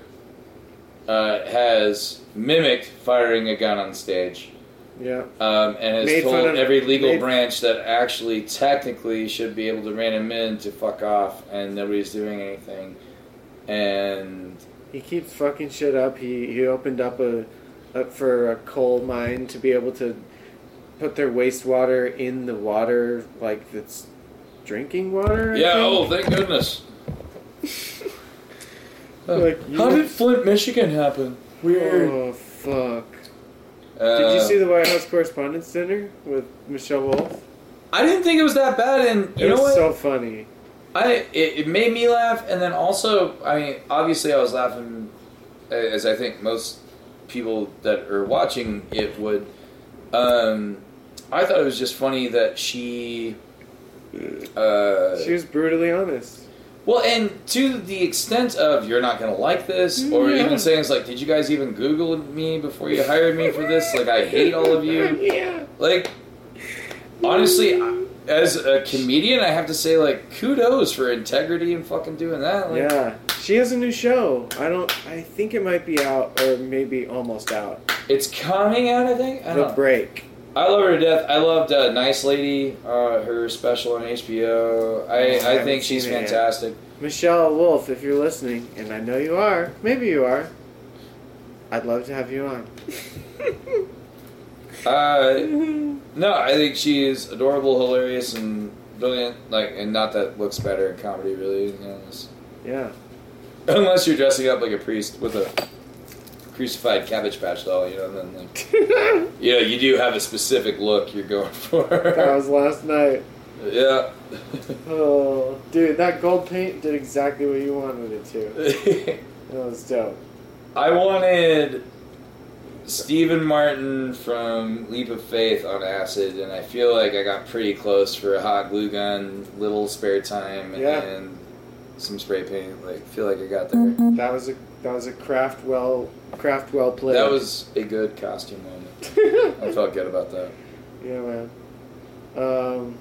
uh, has mimicked firing a gun on stage. Yeah, um, and has Made told every legal made- branch that actually technically should be able to rein him in to fuck off, and nobody's doing anything. And he keeps fucking shit up. He he opened up a, up for a coal mine to be able to put their wastewater in the water like that's drinking water. I yeah, think? oh, thank goodness. [LAUGHS] Like, How did Flint, Michigan happen? Weird. Oh fuck! Uh, Did you see the White House Correspondents' Dinner with Michelle Wolf? I didn't think it was that bad, and you it know was what? so funny. I it, it made me laugh, and then also, I mean, obviously, I was laughing, as I think most people that are watching it would. Um, I thought it was just funny that she. Uh, She was brutally honest. Well, and to the extent of you're not gonna like this, or Yeah. even saying it's like, did you guys even Google me before you hired me for this? Like, I hate all of you. [LAUGHS] Yeah. Like, honestly, I- as a comedian, I have to say, like, kudos for integrity and fucking doing that. Like, Yeah. She has a new show. I don't. I think it might be out, or maybe almost out. It's coming out, I think. I The don't know. break. I love her to death. I loved uh, Nice Lady, uh, her special on HBO. I, I I think she's it yet. fantastic. Michelle Wolf, if you're listening, and I know you are, maybe you are. I'd love to have you on. [LAUGHS] Uh, no, I think she is adorable, hilarious, and brilliant. Like, and not that looks better in comedy, really. You know, Yeah. [LAUGHS] unless you're dressing up like a priest with a crucified cabbage patch doll, you know. Then, like, [LAUGHS] you know, you do have a specific look you're going [LAUGHS] for. that was last night. yeah. [LAUGHS] Oh, dude, that gold paint did exactly what you wanted it to. That was dope. I wanted Stephen Martin from Leap of Faith on acid, and I feel like I got pretty close for a hot glue gun, little spare time, Yeah. and some spray paint. Like, feel like I got there. That was a that was a craft well craft well played. That was a good costume moment. [LAUGHS] I felt good about that. yeah, man. Um.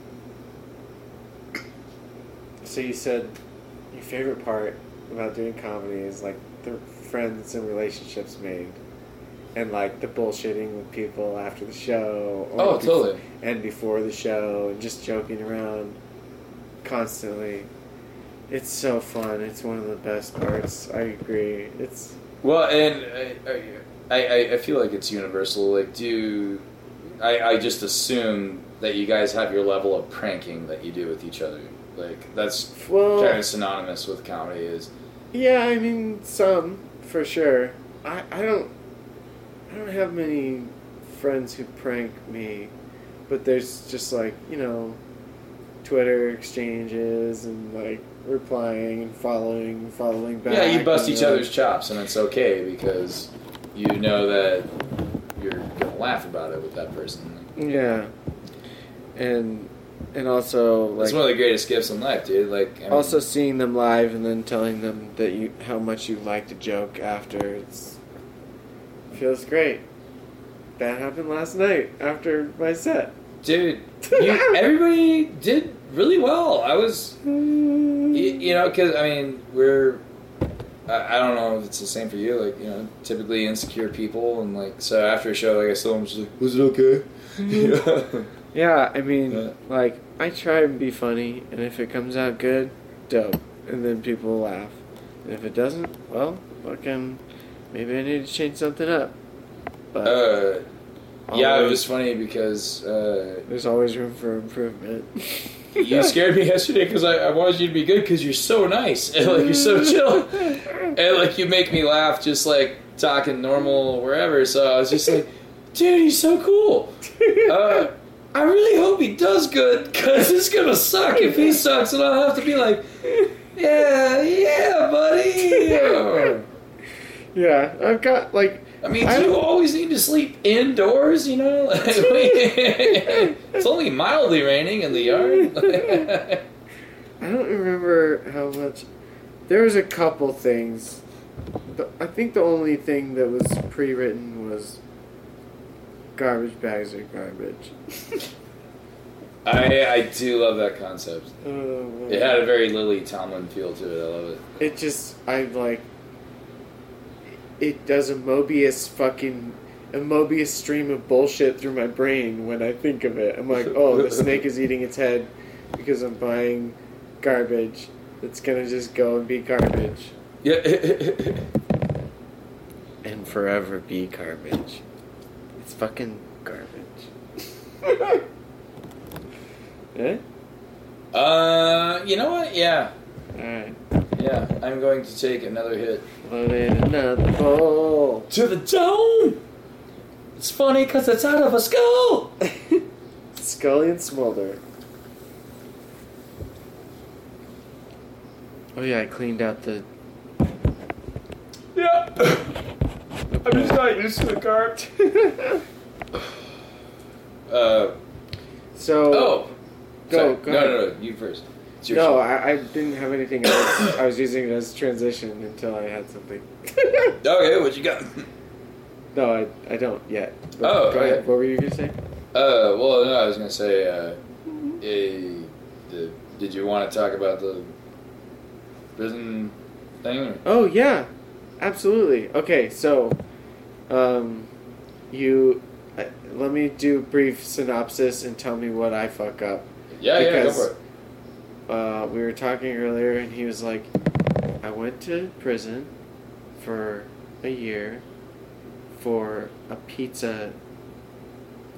So you said your favorite part about doing comedy is like the friends and relationships made, and like the bullshitting with people after the show. Or Oh, totally. And before the show, and just joking around constantly. It's so fun. It's one of the best parts. I agree. It's Well, and I, I, I feel like it's universal. Like, do I, I just assume that you guys have your level of pranking that you do with each other. Like that's Well, kind of synonymous with comedy. Is yeah, I mean some for sure. I, I don't I don't have many friends who prank me, but there's just like you know, Twitter exchanges and like replying and following, following back. yeah, you bust each uh, other's chops, and it's okay because you know that you're gonna laugh about it with that person. Yeah, and and also It's one of the greatest gifts in life, dude. Like I mean, also seeing them live and then telling them that you how much you liked a joke after it's feels great. That happened last night after my set. dude, [LAUGHS] you, everybody did really well. I was [LAUGHS] You, you know, because I mean, we're. I, I don't know if it's the same for you. Like, you know, typically insecure people, and like, so after a show, like, I still am just like, was it okay? [LAUGHS] You know? Yeah, I mean, Yeah. like I try and be funny, and if it comes out good, dope, and then people laugh. And if it doesn't, well, fucking, maybe I need to change something up. But uh, yeah, it was funny because uh, There's always room for improvement. [LAUGHS] you scared me yesterday because I, I wanted you to be good because you're so nice and [LAUGHS] like you're so chill and like you make me laugh just like talking normal wherever. So I was just like, dude, he's so cool. Uh, I really hope he does good because it's gonna suck if he sucks, and I'll have to be like, yeah, yeah, buddy. [LAUGHS] yeah, I've got like I mean, I do you always need to sleep indoors? You know, [LAUGHS] [LAUGHS] it's only mildly raining in the yard. [LAUGHS] I don't remember how much. There was a couple things. The, I think the only thing that was pre-written was garbage bags are garbage. I I do love that concept. Oh. It had a very Lily Tomlin feel to it. I love it. It just I like. It does a Mobius fucking a Mobius stream of bullshit through my brain when I think of it. I'm like, oh, the snake is eating its head because I'm buying garbage that's gonna just go and be garbage Yeah. [LAUGHS] and forever be garbage. It's fucking garbage. [LAUGHS] eh? uh, you know what? Yeah, Alright. yeah. I'm going to take another hit Loaded another bowl. to the dome. It's funny because it's out of a skull. [LAUGHS] Scully and Smolder. Oh yeah, I cleaned out the. Yeah. [COUGHS] I'm just not used to the carb. [LAUGHS] uh. So. Oh. Go, Sorry. go no, ahead. no, no. You first. It's your No, show. I, I didn't have anything else. I was using it as transition until I had something. [LAUGHS] Okay, what you got? no, I, I don't yet. Oh, go okay. ahead. What were you gonna say? Uh, well, no, I was gonna say, uh, eh, the, did you want to talk about the prison thing? Or? Oh yeah, absolutely. Okay, so, um, you uh, let me do a brief synopsis and tell me what I fuck up. Yeah, yeah, go Because- for it. Uh, we were talking earlier, and he was like, I went to prison for a year for a pizza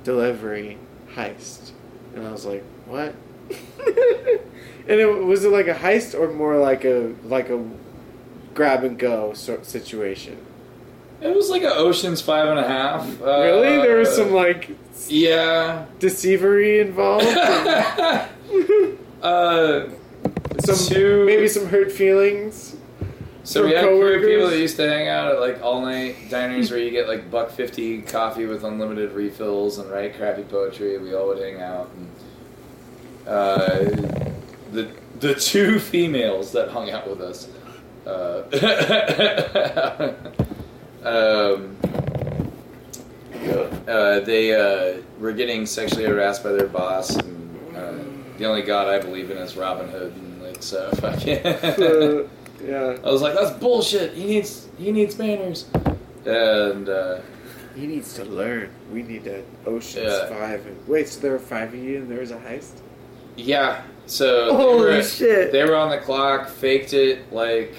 delivery heist. And I was like, what? [LAUGHS] and it, was it like a heist or more like a like a grab and go sort situation? It was like an Ocean's Five and a Half. Uh, really? There was some like Yeah. deceivery involved. [LAUGHS] [LAUGHS] uh, some Two- maybe some hurt feelings. so we had coworkers? people that used to hang out at like all night diners where you get like buck fifty coffee with unlimited refills and write crappy poetry. We all would hang out. And, uh, the the two [LAUGHS] females that hung out with us. Uh, [LAUGHS] um, uh, they uh, were getting sexually harassed by their boss, and uh, the only god I believe in is Robin Hood, and like so, [LAUGHS] fucking. Uh, yeah. [LAUGHS] I was like, "That's bullshit. He needs he needs manners." And uh, He needs to learn. We need to Ocean's Yeah. Five. And, wait, so there were five of you and there was a heist? yeah, so Holy they were, shit. they were on the clock, faked it like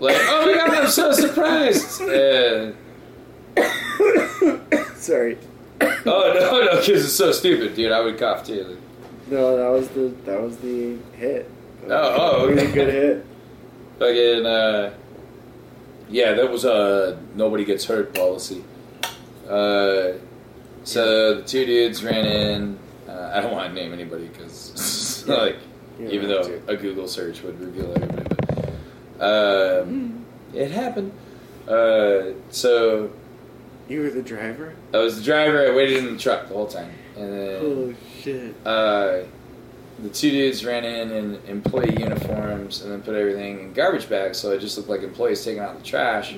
Like, oh my god, I'm so surprised. [LAUGHS] And, Sorry. [COUGHS] oh no, no, because it's so stupid, dude. I would cough too. No, that was the that was the hit. Oh, oh, it okay. a good hit. Fucking, uh, yeah, that was a nobody gets hurt policy. Uh, so the two dudes ran in. Uh, I don't want to name anybody because, [LAUGHS] like, You even though have a Google search would reveal everybody, but um, it happened. Uh, so You were the driver. I was the driver. I waited in the truck the whole time, and then Oh shit! uh, the two dudes ran in in employee uniforms and then put everything in garbage bags, so it just looked like employees taking out the trash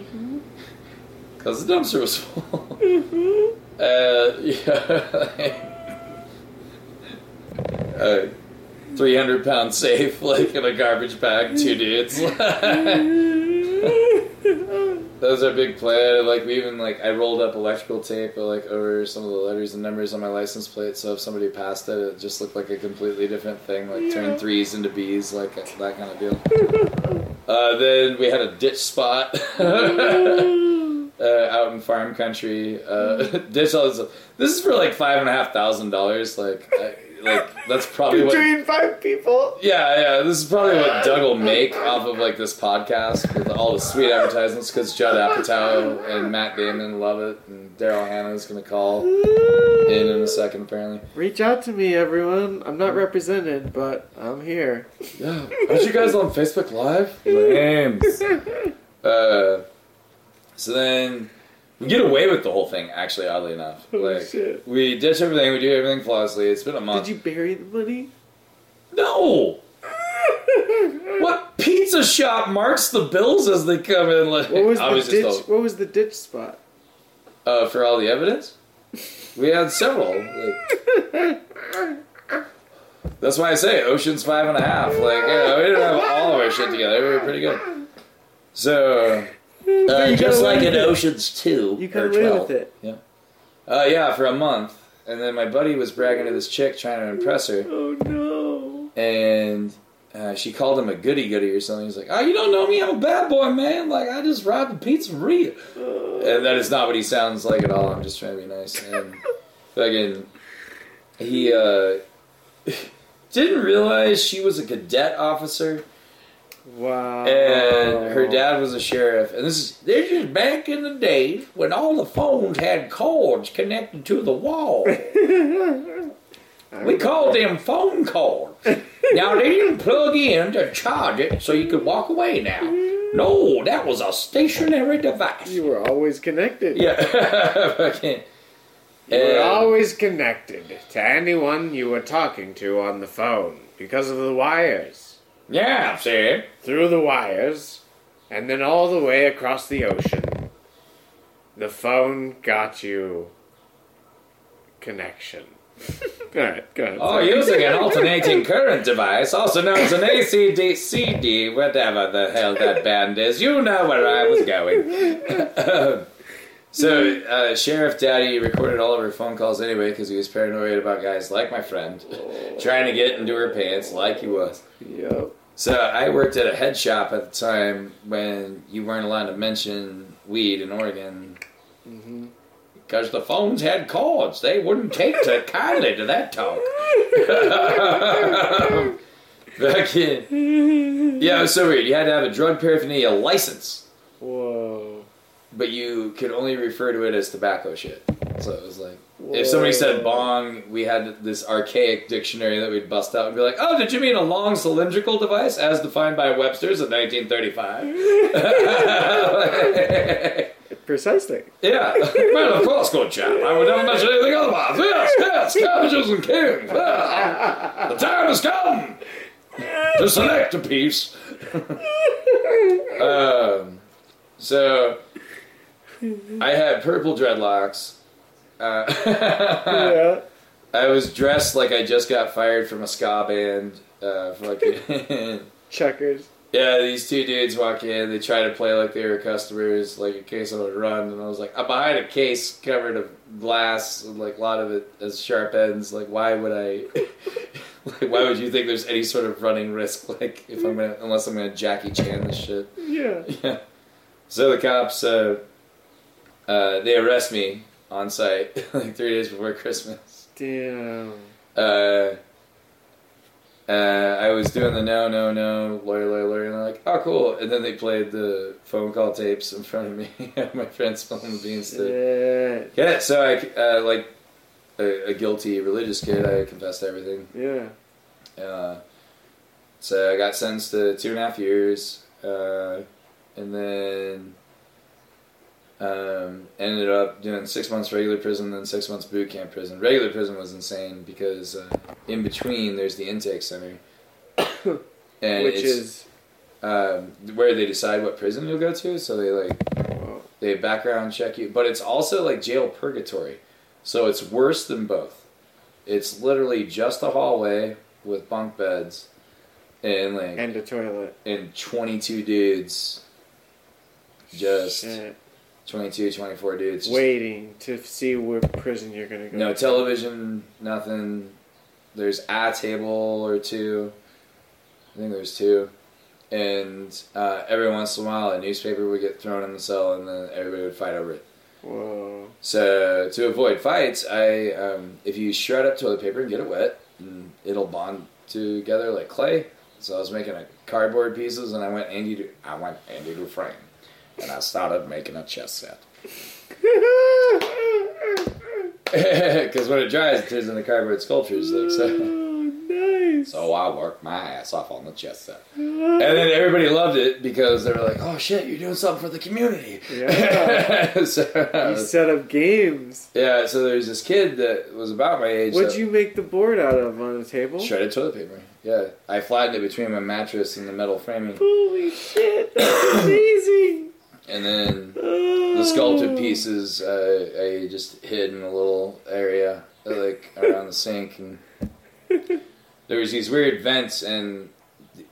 because the dumpster was full. [LAUGHS] uh, yeah. [LAUGHS] uh, 300 pound safe, like in a garbage bag, two dudes. [LAUGHS] That was our big plan. Like we even like I rolled up electrical tape like over some of the letters and numbers on my license plate, so if somebody passed it, it just looked like a completely different thing. Like Yeah. turn threes into B's, like that kind of deal. [LAUGHS] Uh, then we had a ditch spot [LAUGHS] [LAUGHS] uh, out in farm country. Uh, ditch all this. This is for like five and a half thousand dollars. Like, I, like that's probably what Between five people. yeah, yeah. This is probably what Doug will make off of like this podcast with all the sweet advertisements because Judd Apatow and Matt Damon love it, and Daryl Hannah's gonna call in in a second apparently. Reach out to me, everyone. I'm not represented, but I'm here. Yeah, aren't you guys on Facebook Live? [LAUGHS] Names. Uh, so then we get away with the whole thing. Actually, oddly enough, Oh, like shit. we ditch everything, we do everything flawlessly. It's been a month. Did you bury the money? No. [LAUGHS] What pizza shop marks the bills as they come in? Like, What was the was ditch? just What was the ditch spot? uh, for all the evidence. [LAUGHS] We had several. Like, that's why I say Ocean's five and a half. Like, you know, we didn't have all of our shit together. We were pretty good. So, [LAUGHS] uh, just like in. Ocean's two You got away with it. Uh, yeah, for a month, and then my buddy was bragging to this chick trying to impress her. Oh no! and uh, she called him a goody goody or something. He's like, "Oh, you don't know me? I'm a bad boy, man. Like I just robbed a pizzeria." And that is not what he sounds like at all. I'm just trying to be nice. And [LAUGHS] fucking, he uh, [LAUGHS] didn't realize she was a cadet officer, Wow. and her dad was a sheriff. And this is this is back in the day when all the phones had cords connected to the wall. We called them phone cords. Now they didn't plug in to charge it so you could walk away now. No, that was a stationary device. You were always connected. Yeah. [LAUGHS] You were always connected to anyone you were talking to on the phone because of the wires. Yeah, see? Through the wires, and then all the way across the ocean. The phone got you connection. [LAUGHS] go ahead, go ahead. Oh, sorry. using an alternating current device, also known as an ACD, CD, whatever the hell that band is. You know where I was going. [LAUGHS] so, uh, Sheriff Daddy recorded all of her phone calls anyway because he was paranoid about guys like my friend trying to get into her pants like he was. Yep. So, I worked at a head shop at the time when you weren't allowed to mention weed in Oregon hmm because the phones had cords. They wouldn't take to kindly to that talk. [LAUGHS] Back in. Yeah, it was so weird. You had to have a drug paraphernalia license, Whoa. But you could only refer to it as tobacco shit. So it was like, if somebody said bong, we had this archaic dictionary that we'd bust out and be like, oh, did you mean a long cylindrical device as defined by Webster's in 1935? [LAUGHS] Precisely. Yeah, well, of course, good chap. I would never mention anything otherwise. Yes, yes, cabbages and kings. Ah, the time has come to select a piece. [LAUGHS] um, so, I had purple dreadlocks. Uh, [LAUGHS] yeah. I was dressed like I just got fired from a ska band. Uh, fucking. [LAUGHS] Checkers. Yeah, these two dudes walk in. They try to play like they were customers, like in case I would run. And I was like, I'm behind a case covered of glass, and like a lot of it as sharp ends. Like, why would I? [LAUGHS] Like, why would you think there's any sort of running risk? Like, if I'm gonna, unless I'm gonna Jackie Chan this shit. Yeah. Yeah. So the cops, uh, uh, they arrest me on site [LAUGHS] like three days before Christmas. Damn. Uh, uh, I was doing the no, no, no, lawyer, lawyer, lawyer, and they're like, oh, cool. And then they played the phone call tapes in front of me. [LAUGHS] My friend spilling the beans to. Yeah. Yeah, so I, uh, like a, a guilty religious kid, I confessed everything. Yeah. Uh, so I got sentenced to two and a half years, uh, and then um, ended up doing six months regular prison, then six months boot camp prison. Regular prison was insane because uh, in between there's the intake center, [COUGHS] and Which is. um, where they decide what prison you'll go to. So they like they background check you, but it's also like jail purgatory. So it's worse than both. It's literally just a hallway with bunk beds and like and a toilet. and 22 dudes just Shit. 22 24 dudes Waiting to see what prison you're gonna go. no to. television nothing there's a table or two i think there's two and uh, every once in a while a newspaper would get thrown in the cell and then everybody would fight over it Whoa. So to avoid fights, I um, if you shred up toilet paper and get it wet, and it'll bond together like clay. So I was making a cardboard pieces, and I went Andy. To I went Andy Dufresne, and I started making a chess set. [LAUGHS] [LAUGHS] Because when it dries, it turns into cardboard sculptures. Like so. Oh, nice. So I worked my ass off on the chess set, oh. and then everybody loved it because they were like, "Oh shit, you're doing something for the community." Yeah. [LAUGHS] so, You set up games. Yeah, so there's this kid that was about my age. What'd that you make the board out of on the table? Shredded toilet paper. Yeah, I flattened it between my mattress and the metal framing, Holy shit, that's [COUGHS] amazing. And then the sculpted pieces uh, I just hid in a little area, like around the sink, and there was these weird vents, and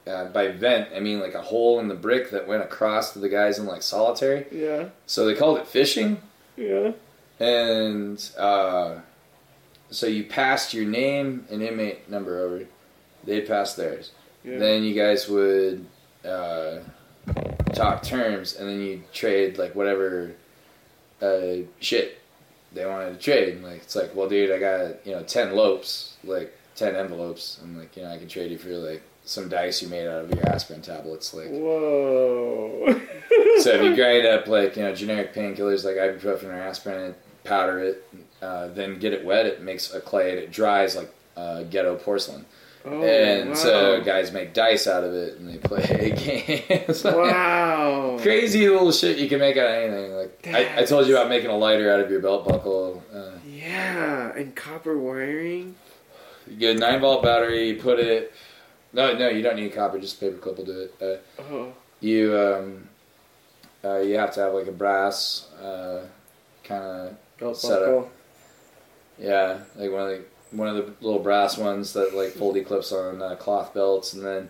uh, by vent I mean like a hole in the brick that went across to the guys in like solitary. Yeah, So they called it fishing. yeah. And uh, so you passed your name and inmate number over. They'd pass theirs. yeah. Then you guys would uh, talk terms, and then you trade like whatever uh, shit they wanted to trade. And, like it's like, well, dude, I got you know ten lopes, like ten envelopes, and like you know I can trade you for like some dice you made out of your aspirin tablets, like. Whoa. So if you [LAUGHS] grind up like you know generic painkillers like ibuprofen or aspirin and powder it, uh, then get it wet, it makes a clay and it dries like uh, ghetto porcelain. Oh, and wow. so guys make dice out of it and they play [LAUGHS] games. wow. [LAUGHS] Crazy little shit you can make out of anything. Like I, I told you about making a lighter out of your belt buckle. Uh, Yeah, and copper wiring. you get a nine volt battery, you put it. No, no, you don't need copper. Just a paper clip will do it. Uh, Oh, you um, uh, you have to have like a brass uh, kind of belt Set buckle. Yeah, like one of the one of the little brass ones that like foldy clips on uh, cloth belts, and then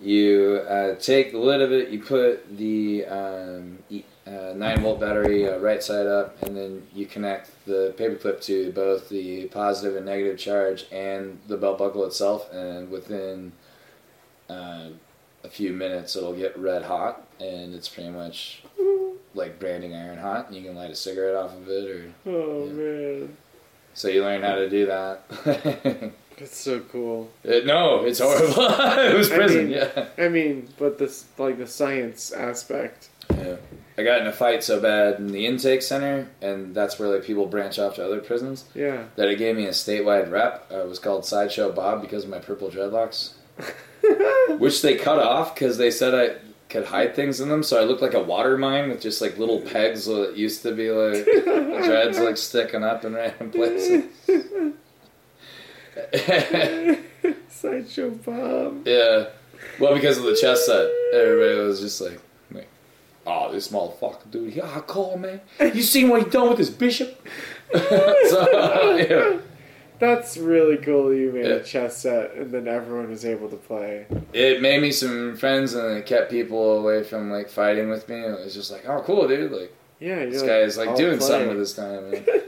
you uh, take the lid of it, you put the um, uh, nine volt battery uh, right side up, and then you connect the paperclip to both the positive and negative charge and the belt buckle itself, and within uh, a few minutes it'll get red hot, and it's pretty much like branding iron hot, and you can light a cigarette off of it or Oh man, so you learn how to do that. [LAUGHS] that's so cool. Uh, no, it's horrible. [LAUGHS] it was I prison. mean- yeah. I mean, but this like the science aspect. yeah. I got in a fight so bad in the intake center, and that's where like people branch off to other prisons. Yeah. That it gave me a statewide rep. Uh, it was called Sideshow Bob because of my purple dreadlocks, [LAUGHS] which they cut off because they said I could hide things in them. So I looked like a water mine with just like little pegs that used to be like [LAUGHS] dreads like sticking up in random places. [LAUGHS] Sideshow Bob. Yeah. Well, because of the chess set, everybody was just like, like oh, this motherfucker, dude, he ah, hardcore, man. You seen what he done with his bishop? [LAUGHS] so, yeah. That's really cool. You made Yeah. a chess set, and then everyone was able to play. It made me some friends and it kept people away from, like, fighting with me. It was just like, oh, cool, dude. Like, Yeah, this like, guy is, like, doing something with his time, man. [LAUGHS]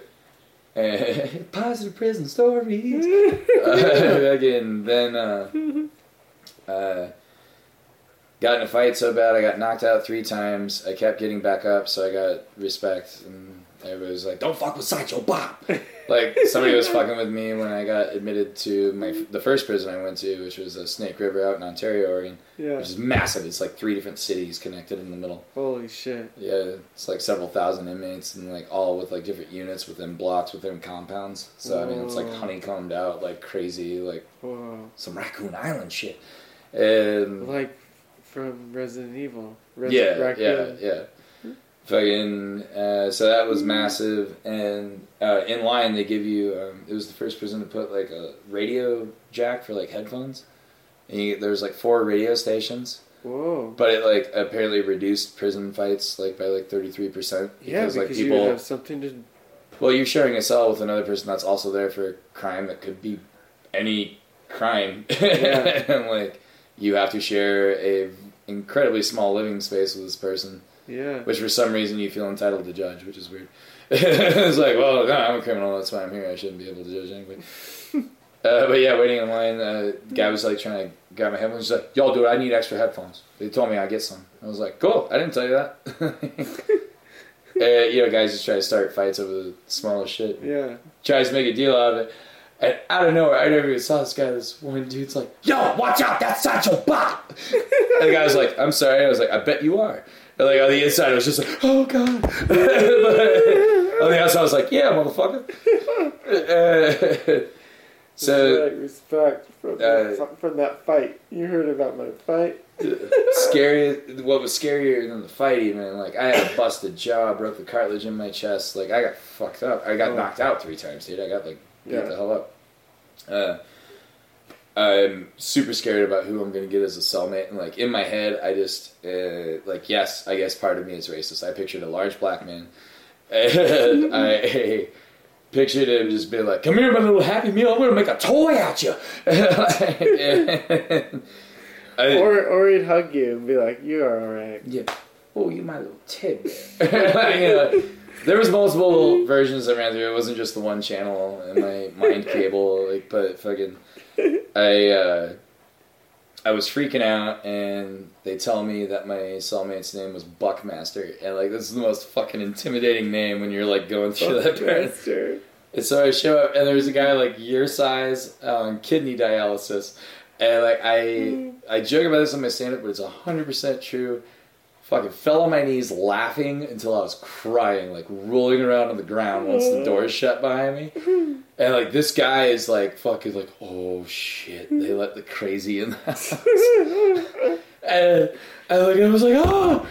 [LAUGHS] Positive prison stories. [LAUGHS] uh, again, then uh, uh, got in a fight so bad I got knocked out three times. I kept getting back up, so I got respect, and everybody was like, "Don't fuck with Sideshow Bob." Like somebody was [LAUGHS] fucking with me when I got admitted to my the first prison I went to, which was a Snake River out in Ontario, Oregon, Yeah. which is massive. It's like three different cities connected in the middle. Holy shit. Yeah, it's like several thousand inmates and like all with like different units within blocks within compounds. So I mean, it's like honeycombed out like crazy, like Whoa. some Raccoon Island shit. And Like from Resident Evil. Res- yeah, Raccoon. yeah, yeah. Fucking. Uh, so that was massive, and uh, in line they give you. Um, it was the first prison to put like a radio jack for like headphones. And you, there was like four radio stations, Whoa. but it like apparently reduced prison fights like by like thirty three percent Yeah, because like people. would have something to. Well, you're sharing a cell with another person that's also there for a crime that could be any crime, [LAUGHS] Yeah. and like you have to share a incredibly small living space with this person, Yeah. which for some reason you feel entitled to judge, which is weird. [LAUGHS] it's like, well, no, I'm a criminal. That's why I'm here. I shouldn't be able to judge anybody. [LAUGHS] Uh, but yeah, waiting in line, uh, guy was like trying to grab my headphones. He's like, "Yo, dude, I need extra headphones." They told me I get some. I was like, "Cool, I didn't tell you that." [LAUGHS] uh, you know, guys just try to start fights over the smallest shit. Yeah. Tries to make a deal out of it. And out of nowhere, I never even saw this guy. This one dude's like, "Yo, watch out! That's Sideshow Bob." and the guy was like, "I'm sorry." I was like, "I bet you are." And like on the inside, I was just like, "Oh god." [LAUGHS] but on the outside, I was like, "Yeah, motherfucker." [LAUGHS] So Respect, respect from, uh, that, from that fight. You heard about my fight? [LAUGHS] scary. What was scarier than the fight, even like I had a busted jaw, broke the cartilage in my chest. Like I got fucked up. I got Oh. knocked out three times, dude. I got like beat Yeah. the hell up. Uh, I'm super scared about who I'm gonna get as a cellmate, and like in my head, I just uh, like yes, I guess part of me is racist. I pictured a large black man, [LAUGHS] and I. [LAUGHS] Pictured him just being like, "Come here, my little happy meal. I'm gonna make a toy at you." [LAUGHS] I- Or, or he'd hug you and be like, "You are alright." yeah. Oh, you my little you know, there was multiple versions that ran through. It wasn't just the one channel and my mind cable. Like, but fucking, [LAUGHS] I uh, I was freaking out, and they tell me that my cellmate's name was Buckmaster, and like this is the most fucking intimidating name when you're like going through that. And so I show up, and there's a guy like your size on kidney dialysis, and like I I joke about this on my stand up, but it's hundred percent true. Fucking fell on my knees laughing until I was crying, like rolling around on the ground once the doors shut behind me. [LAUGHS] And like this guy is like fucking like, oh shit, they let the crazy in the house. [LAUGHS] and I like I was like, oh,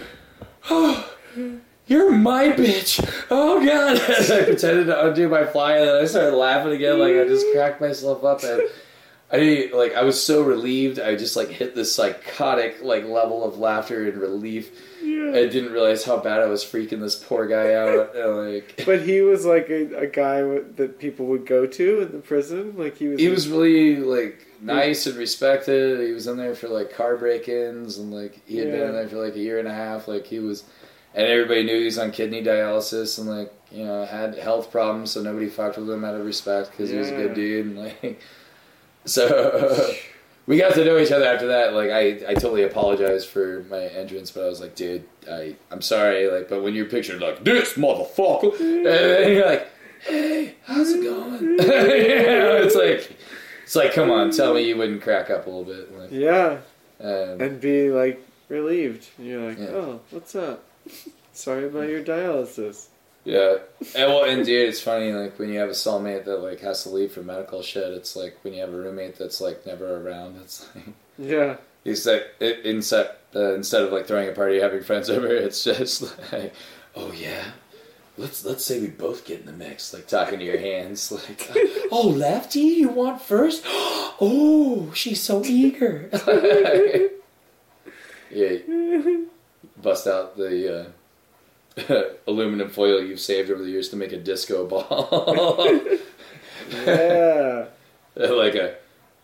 oh, you're my bitch. Oh god. [LAUGHS] And I pretended to undo my fly, and then I started laughing again. Like I just cracked myself up, and I like. I was so relieved. I just like hit this psychotic like level of laughter and relief. I didn't realize how bad I was freaking this poor guy out. [LAUGHS] And, like [LAUGHS] But he was like a, a guy w- that people would go to in the prison. Like he was. he was really like nice and respected. He was in there for like car break-ins, and like he had been in there for like a year and a half. Like he was, and everybody knew he was on kidney dialysis, and like you know had health problems, so nobody fucked with him out of respect because he was a good dude, and like so. [LAUGHS] We got to know each other after that. Like I, I totally apologized for my entrance, but I was like, dude, I, I'm sorry. Like, but when you're pictured like this motherfucker, and then you're like, hey, how's it going? you [LAUGHS] know, it's like, it's like, come on, tell me you wouldn't crack up a little bit. Like, Yeah, um, and be like relieved. And you're like, Yeah. "Oh, what's up? Sorry about your dialysis." Yeah, and well, and dude, it's funny. Like when you have a cellmate that like has to leave for medical shit. It's like when you have a roommate that's like never around. It's like Yeah, he's like it, instead uh, instead of like throwing a party, having friends over. It's just [LAUGHS] like, oh yeah. Let's let's say we both get in the mix, like talking to your hands, like, [LAUGHS] oh lefty, you want first? [GASPS] Oh, she's so eager. [LAUGHS] yeah, bust out the uh, [LAUGHS] aluminum foil you've saved over the years to make a disco ball, yeah. [LAUGHS] like a,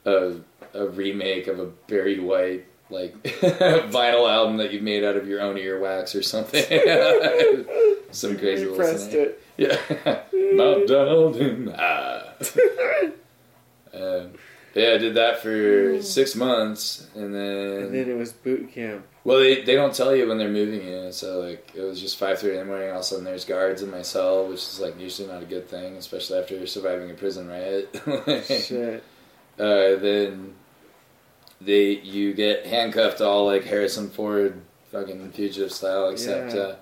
a a remake of a Barry White like [LAUGHS] vinyl album that you've made out of your own earwax or something. Some crazy You little pressed scenario. it. Yeah. Mount in high. Um, yeah, I did that for six months, and then, And then it was boot camp. well, they, they don't tell you when they're moving you. So like it was just five thirty in the morning. All of a sudden, there's guards in my cell, which is like usually not a good thing, especially after surviving a prison riot. [LAUGHS] Shit. uh, then they you get handcuffed all like Harrison Ford fucking fugitive style, except Yeah. uh,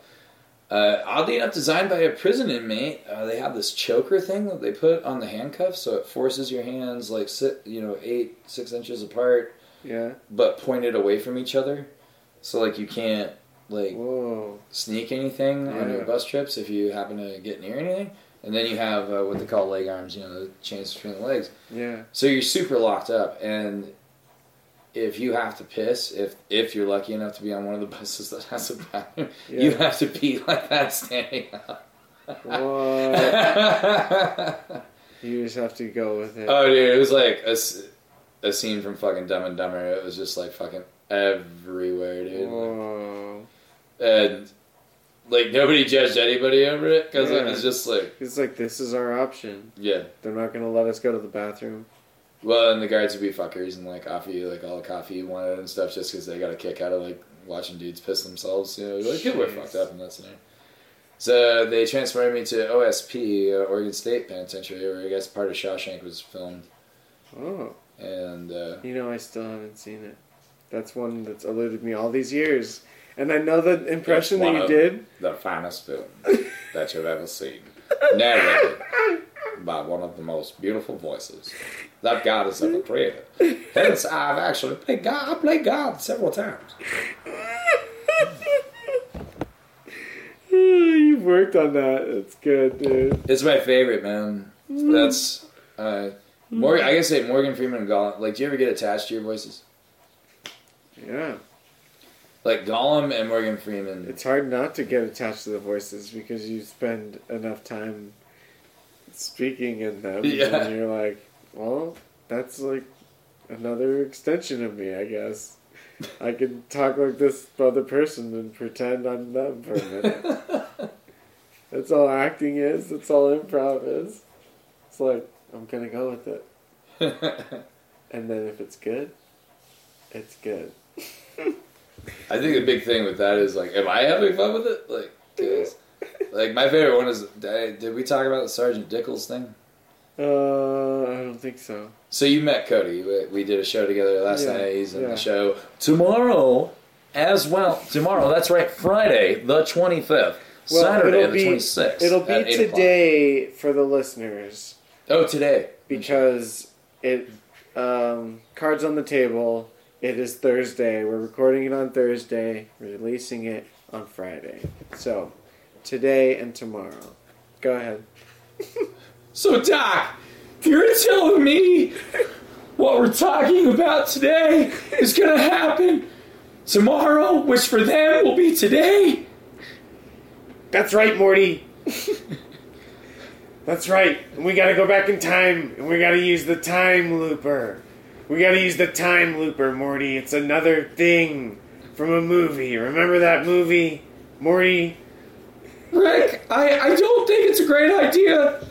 uh, oddly enough, designed by a prison inmate. Uh, they have this choker thing that they put on the handcuffs, so it forces your hands like sit, you know, eight six inches apart, Yeah. but pointed away from each other, so like you can't like Whoa. sneak anything on your bus trips if you happen to get near anything. And then you have uh, what they call leg arms, you know, the chains between the legs. Yeah. So you're super locked up, and if you have to piss, if if you're lucky enough to be on one of the buses that has a bathroom, you have to pee like that standing up. What? You just have to go with it. Oh, dude, it was like a, a scene from fucking Dumb and Dumber. It was just like fucking everywhere, dude. Whoa. And like nobody judged anybody over it because it was just like, It's like this is our option. yeah. They're not gonna let us go to the bathroom. Well, and the guards would be fuckers and like offer you like all the coffee you wanted and stuff just because they got a kick out of like watching dudes piss themselves. You know, like people are fucked up in that scenario. So they transferred me to OSP, uh, Oregon State Penitentiary, where I guess part of Shawshank was filmed. Oh. And uh, You know, I still haven't seen it. That's one that's eluded me all these years. And I know the impression that you did. the finest film that you've ever seen, narrated by one of the most beautiful voices that God has ever created. Hence, I've actually played God. I played God several times. [LAUGHS] You've worked on that. It's good, dude. It's my favorite, man. That's uh, Morgan. I guess say Morgan Freeman and Gollum. Like, do you ever get attached to your voices? Yeah. Like Gollum and Morgan Freeman. It's hard not to get attached to the voices because you spend enough time speaking in them. Yeah. And you're like, well, that's like another extension of me, I guess. I can talk like this other person and pretend I'm them for a minute. [LAUGHS] That's all acting is. That's all improv is. It's like, I'm to go with it. [LAUGHS] And then if it's good, it's good. I think the big thing with that is like, am I having fun with it? Like, [LAUGHS] like my favorite one is. Did we talk about the Sergeant Dickles thing? Uh, I don't think so. So you met Cody. We, we did a show together last Yeah, night. He's in yeah. the show tomorrow as well. Tomorrow, that's right, Friday the twenty fifth. Well, Saturday it'll the be- twenty sixth. It'll be today for the listeners Oh, today. because it um, cards on the table. It is Thursday. We're recording it on Thursday, releasing it on Friday. So today and tomorrow. Go ahead. [LAUGHS] So, Doc, you're telling me what we're talking about today is going to happen tomorrow, which for them will be today? That's right, Morty. That's right. And we gotta go back in time, and we gotta use the time looper. We gotta use the time looper, Morty. It's another thing from a movie. Remember that movie, Morty? Rick, I, I don't think it's a great idea.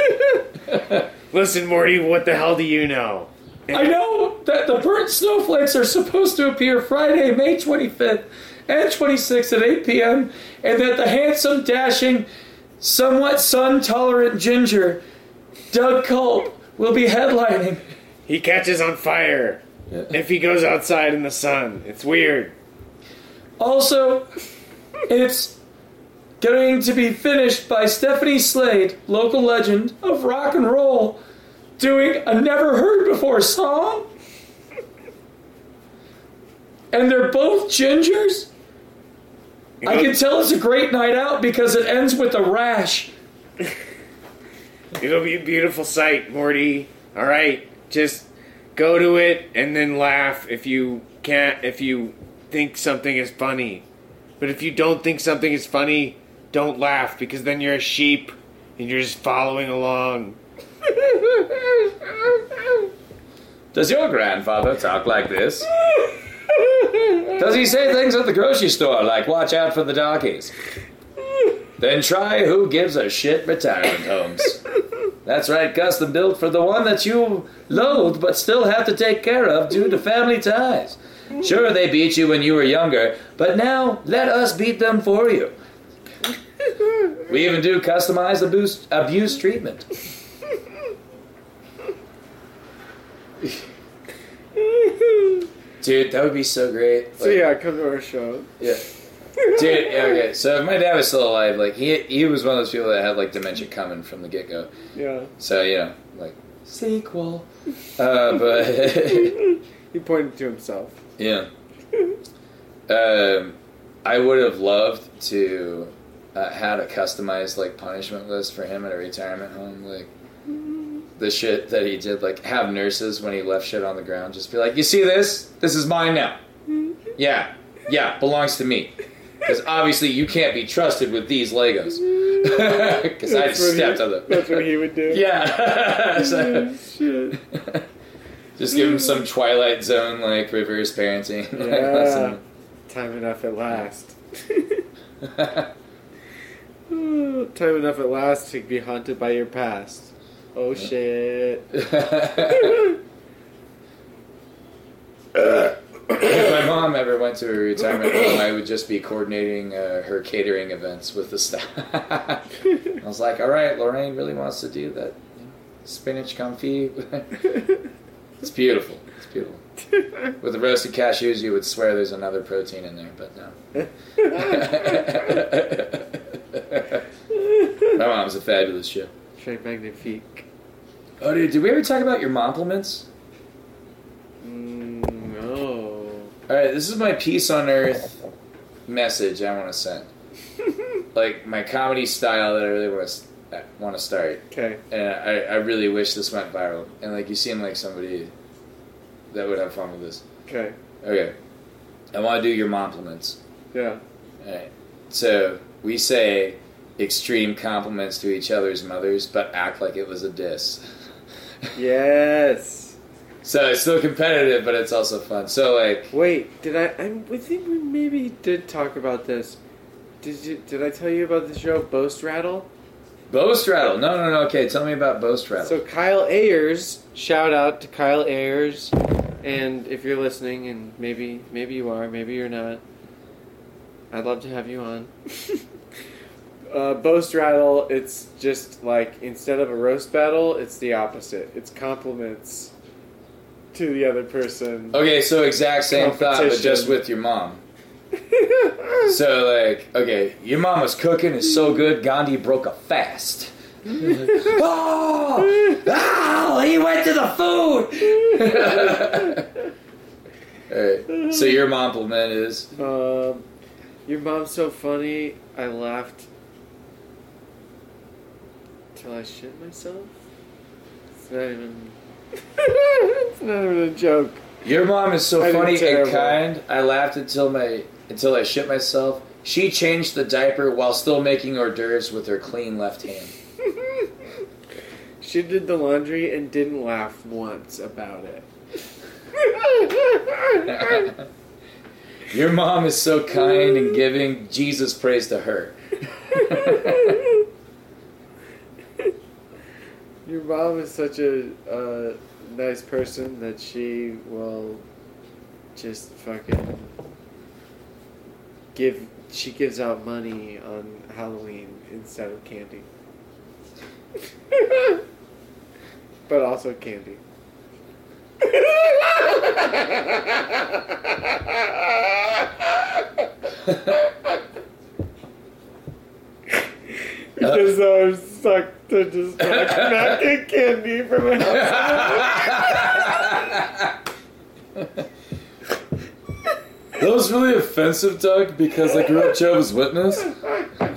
[LAUGHS] Listen, Morty, what the hell do you know? I know that the burnt snowflakes are supposed to appear Friday, May 25th and 26th at 8 p.m., and that the handsome, dashing, somewhat sun tolerant ginger, Doug Culp, will be headlining. He catches on fire if he goes outside in the sun. It's weird. Also, it's going to be finished by Stephanie Slade, local legend of rock and roll, doing a never heard before song. And they're both gingers. I can tell it's a great night out because it ends with a rash. It'll be a beautiful sight, Morty. All right, just go to it and then laugh if you can't. If you think something is funny, but if you don't think something is funny, don't laugh because then you're a sheep and you're just following along. Does your grandfather talk like this? Does he say things at the grocery store like "Watch out for the doggies"? Then try Who Gives a Shit Retirement Homes. That's right, custom built for the one that you loathe but still have to take care of due to family ties. Sure, they beat you when you were younger, but now let us beat them for you. We even do customized abuse, abuse treatment. Dude, that would be so great. So yeah, come to our show. yeah. Dude, yeah, okay. So if my dad was still alive, like he he was one of those people that had like dementia coming from the get go. Yeah. So you know, like sequel. Uh, but [LAUGHS] He pointed to himself. yeah, um, I would have loved to uh, had a customized like punishment list for him at a retirement home, like. The shit that he did, like have nurses when he left shit on the ground, just be like, "You see this? This is mine now. Mm-hmm. Yeah, yeah, belongs to me." Because obviously you can't be trusted with these Legos. Mm-hmm. [LAUGHS] Because I That's what stepped he, on them. [LAUGHS] That's what he would do. Yeah. Mm-hmm. [LAUGHS] So- Shit. just give him some Twilight Zone like reverse parenting. Yeah. Time enough at last. [SIGHS] Time enough at last to be haunted by your past. Oh shit. [LAUGHS] if my mom ever went to a retirement home, I would just be coordinating uh, her catering events with the staff. [LAUGHS] I was like, all right, Lorraine really wants to do that you know, spinach confit. [LAUGHS] it's beautiful. It's beautiful. With the roasted cashews, you would swear there's another protein in there, but no. [LAUGHS] My mom's a fabulous chef. Très magnifique. Oh, dude, did we ever talk about your compliments? Mm, no. All right, this is my peace on earth message I want to send. [LAUGHS] like my comedy style that I really want to want to start, Okay. and I, I really wish this went viral. And like you seem like somebody that would have fun with this. Okay. Okay, I want to do your compliments. Yeah. All right, so we say extreme compliments to each other's mothers, but act like it was a diss. [LAUGHS] Yes. So it's still competitive, but it's also fun. So like, Wait, did I? I we think we maybe did talk about this. Did you? Did I tell you about the show Boast Rattle? boast rattle. No, no, no. Okay, tell me about boast rattle. So Kyle Ayers, shout out to Kyle Ayers, and if you're listening, and maybe maybe you are, maybe you're not, I'd love to have you on. [LAUGHS] uh, boast rattle, it's just like instead of a roast battle, it's the opposite. It's compliments to the other person. Okay, so exact same thought, but just with your mom. [LAUGHS] So like, okay, your mom was cooking is so good. Gandhi broke a fast. [LAUGHS] oh, oh, he went to the food. [LAUGHS] All right. So your mom compliment is Um, your mom's so funny. I laughed till I shit myself. It's not even. [LAUGHS] it's not even a joke. your mom is so I funny and kind. I laughed until my until I shit myself. She changed the diaper while still making hors d'oeuvres with her clean left hand. [LAUGHS] She did the laundry and didn't laugh once about it. [LAUGHS] Your mom is so kind and giving. Jesus praise to her. Your mom is such a uh, nice person that she will just fucking give. She gives out money on Halloween instead of candy. [LAUGHS] but also candy. [LAUGHS] [LAUGHS] Uh, [LAUGHS] because I was stuck to just like get candy from a house. That was really offensive, Doug, because I grew up Jehovah's Witness,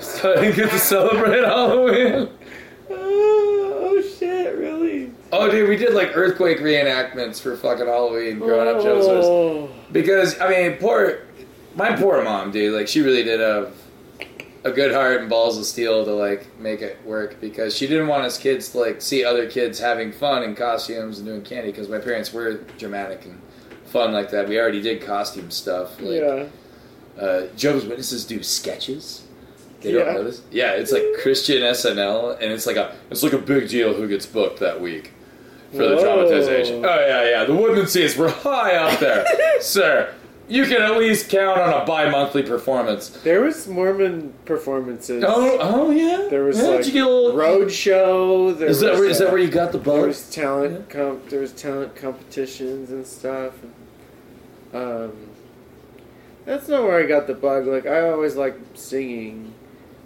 so I didn't get to celebrate Halloween. Oh, oh shit! Really? Oh, dude, we did like earthquake reenactments for fucking Halloween growing up Jehovah's Witness. Oh. Because I mean, poor, my poor mom, dude. Like she really did have a good heart and balls of steel to like make it work because she didn't want us kids to like see other kids having fun in costumes and doing candy because my parents were dramatic and fun like that. We already did costume stuff. Like, yeah. Uh, Jehovah's Witnesses do sketches. They Yeah. don't notice. Yeah, it's like Christian SNL, and it's like a it's like a big deal who gets booked that week for the Whoa. dramatization. Oh yeah, yeah. The Woodmanseys were high up there, [LAUGHS] sir. You can at least count on a bi-monthly performance. There was Mormon performances. Oh, oh yeah. There was yeah, like you get a little road show. There Is that is that uh, where you got the bug? There was talent comp. There was talent competitions and stuff. Um, that's not where I got the bug. Like I always liked singing,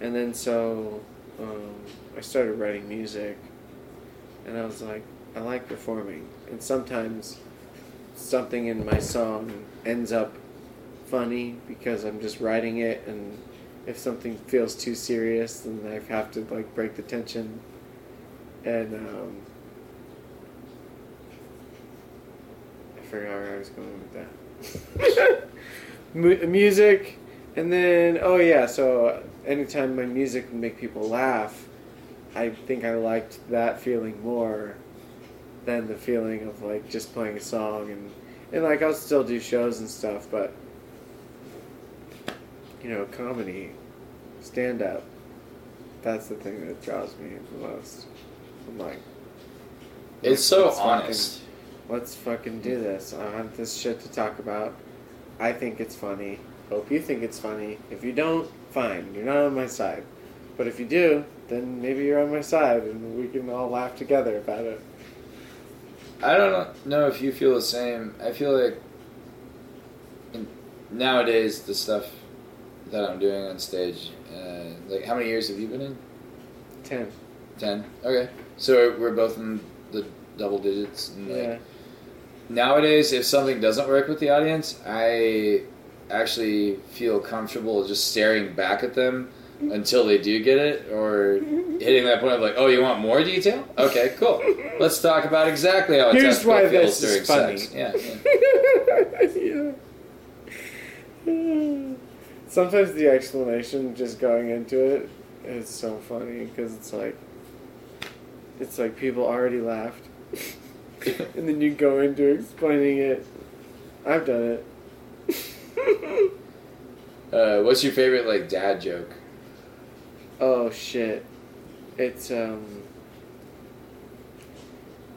and then so um, I started writing music, and I was like, I like performing, and sometimes something in my song ends up funny because I'm just writing it, and if something feels too serious, then I have to like break the tension, and um, I forgot where I was going with that. [LAUGHS] Mu- music, and then oh yeah, so anytime my music would make people laugh, I think I liked that feeling more than the feeling of like just playing a song and and like I'll still do shows and stuff, but you know, comedy, stand up, that's the thing that draws me the most. I'm like, It's so let's fucking- honest. let's fucking do this. I have this shit to talk about. I think it's funny. Hope you think it's funny. If you don't, fine. You're not on my side. But if you do, then maybe you're on my side and we can all laugh together about it. I don't know if you feel the same. I feel like nowadays the stuff that I'm doing on stage, uh, like how many years have you been in? Ten. Ten. Okay, so we're both in the double digits. And like, Yeah. Nowadays, if something doesn't work with the audience, I actually feel comfortable just staring back at them until they do get it, or [LAUGHS] hitting that point of like, "Oh, you want more detail? Okay, cool. Let's talk about exactly how a Here's testicle why feels this is during funny. sex." Yeah, yeah. yeah. [LAUGHS] Sometimes the explanation just going into it is so funny because it's like it's like people already laughed [LAUGHS] and then you go into explaining it. I've done it. Uh, what's your favorite like dad joke? Oh shit. It's um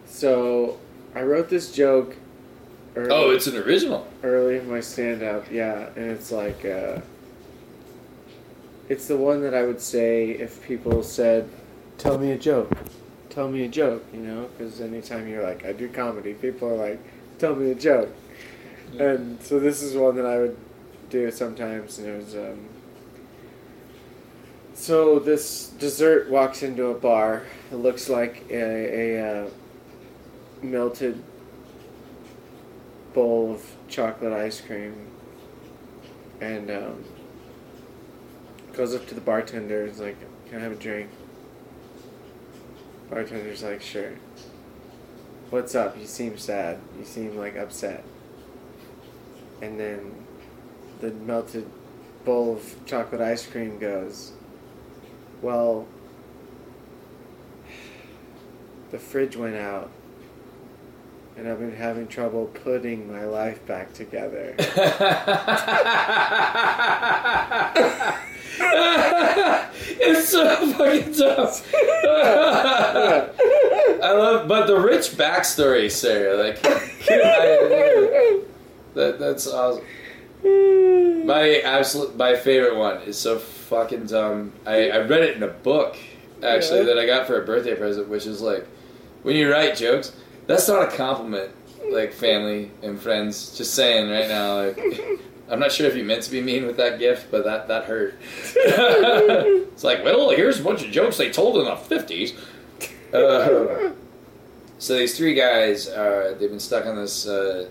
so I wrote this joke early, Oh, it's an original. early in my stand up, yeah, and it's like uh it's the one that I would say if people said tell me a joke. Tell me a joke, you know, cuz anytime you're like I do comedy, people are like tell me a joke. And so this is one that I would do sometimes, and it was um, so this dessert walks into a bar. It looks like a, a uh, melted bowl of chocolate ice cream, and um, goes up to the bartender. He's like, "Can I have a drink?" Bartender's like, "Sure." What's up? You seem sad. You seem like upset. And then the melted bowl of chocolate ice cream goes, Well, the fridge went out, and I've been having trouble putting my life back together. [LAUGHS] it's so fucking tough. I love, but the rich backstory, Sarah. Like, I- that that's awesome. My absolute, my favorite one is so fucking dumb. I, I read it in a book actually Yeah. that I got for a birthday present, which is like, when you write jokes, that's not a compliment. Like family and friends, just saying right now. Like, [LAUGHS] I'm not sure if you meant to be mean with that gift, but that that hurt. [LAUGHS] it's like, well, here's a bunch of jokes they told in the '50s. Uh, [LAUGHS] so these three guys, uh, they've been stuck on this uh,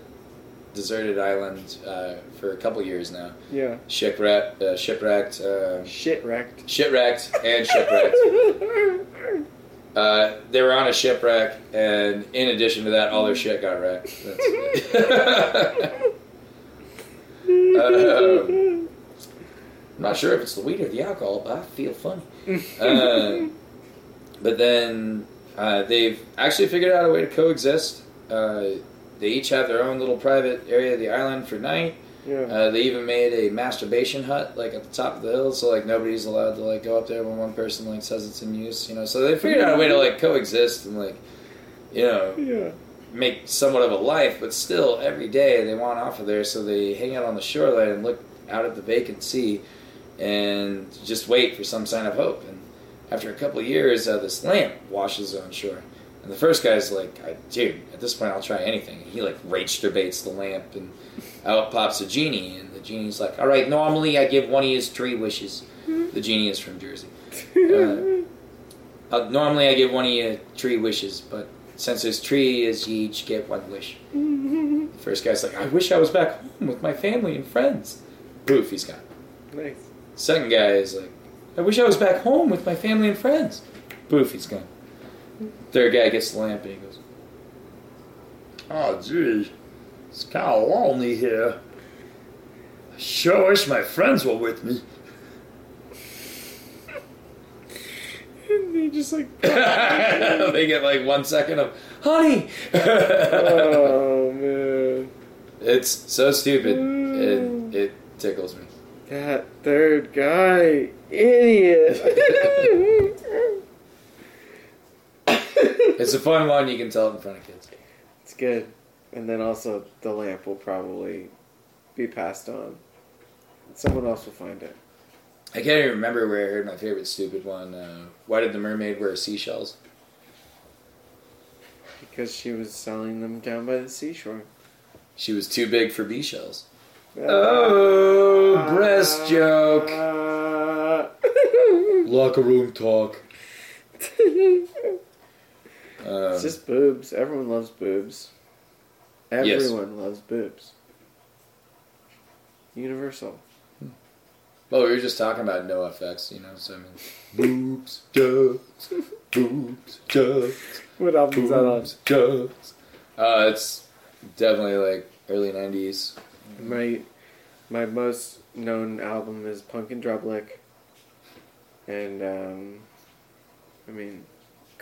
deserted island uh, for a couple years now. yeah. Shipwrecked, uh, shipwrecked, uh, Shit wrecked. shipwrecked, and shipwrecked. [LAUGHS] Uh, they were on a shipwreck, and in addition to that, all their shit got wrecked. That's- [LAUGHS] [LAUGHS] Um, I'm not sure if it's the weed or the alcohol, but I feel funny. Uh, but then uh, they've actually figured out a way to coexist. Uh, they each have their own little private area of the island for night. Yeah. Uh, they even made a masturbation hut like at the top of the hill, so like nobody's allowed to like go up there when one person like says it's in use. You know, so they figured out a way to like coexist and like you know yeah. make somewhat of a life, but still every day they want off of there, so they hang out on the shoreline and look out at the vacant sea and just wait for some sign of hope. And after a couple of years, uh, this lamp washes on shore. And the first guy's like, I, dude, at this point I'll try anything. And he like rage debates the lamp, and out pops a genie. And the genie's like, all right, normally I give one of his three wishes. The genie is from Jersey. Uh, uh, normally I give one of you three wishes, but since there's three, is you each get one wish. [LAUGHS] The first guy's like, I wish I was back home with my family and friends. Poof, he's gone. nice. Second guy is like, I wish I was back home with my family and friends. Poof, he's gone. Third guy gets the lamp and he goes, Oh, gee, it's kind of lonely here. I sure wish my friends were with me. And they just like, [LAUGHS] [LAUGHS] they get like one second of, honey! oh man. it's so stupid. It, mm. it tickles me. That third guy, idiot. [LAUGHS] It's a fun one. You can tell it in front of kids. It's good. And then also the lamp will probably be passed on. Someone else will find it. I can't even remember where I heard my favorite stupid one. Uh, why did the mermaid wear seashells? Because she was selling them down by the seashore. She was too big for bee shells. Uh, Oh, breast joke. Uh, [LAUGHS] Locker room talk. [LAUGHS] Um, it's just boobs. Everyone loves boobs. Yes. Everyone loves boobs. Universal. well, we were just talking about NOFX, you know. So I mean, [LAUGHS] boobs, jokes, boobs, jokes, What album is that on? boobs, jokes. Uh, it's definitely like early '90s. My my most known album is Punk and Drublic, and um, I mean,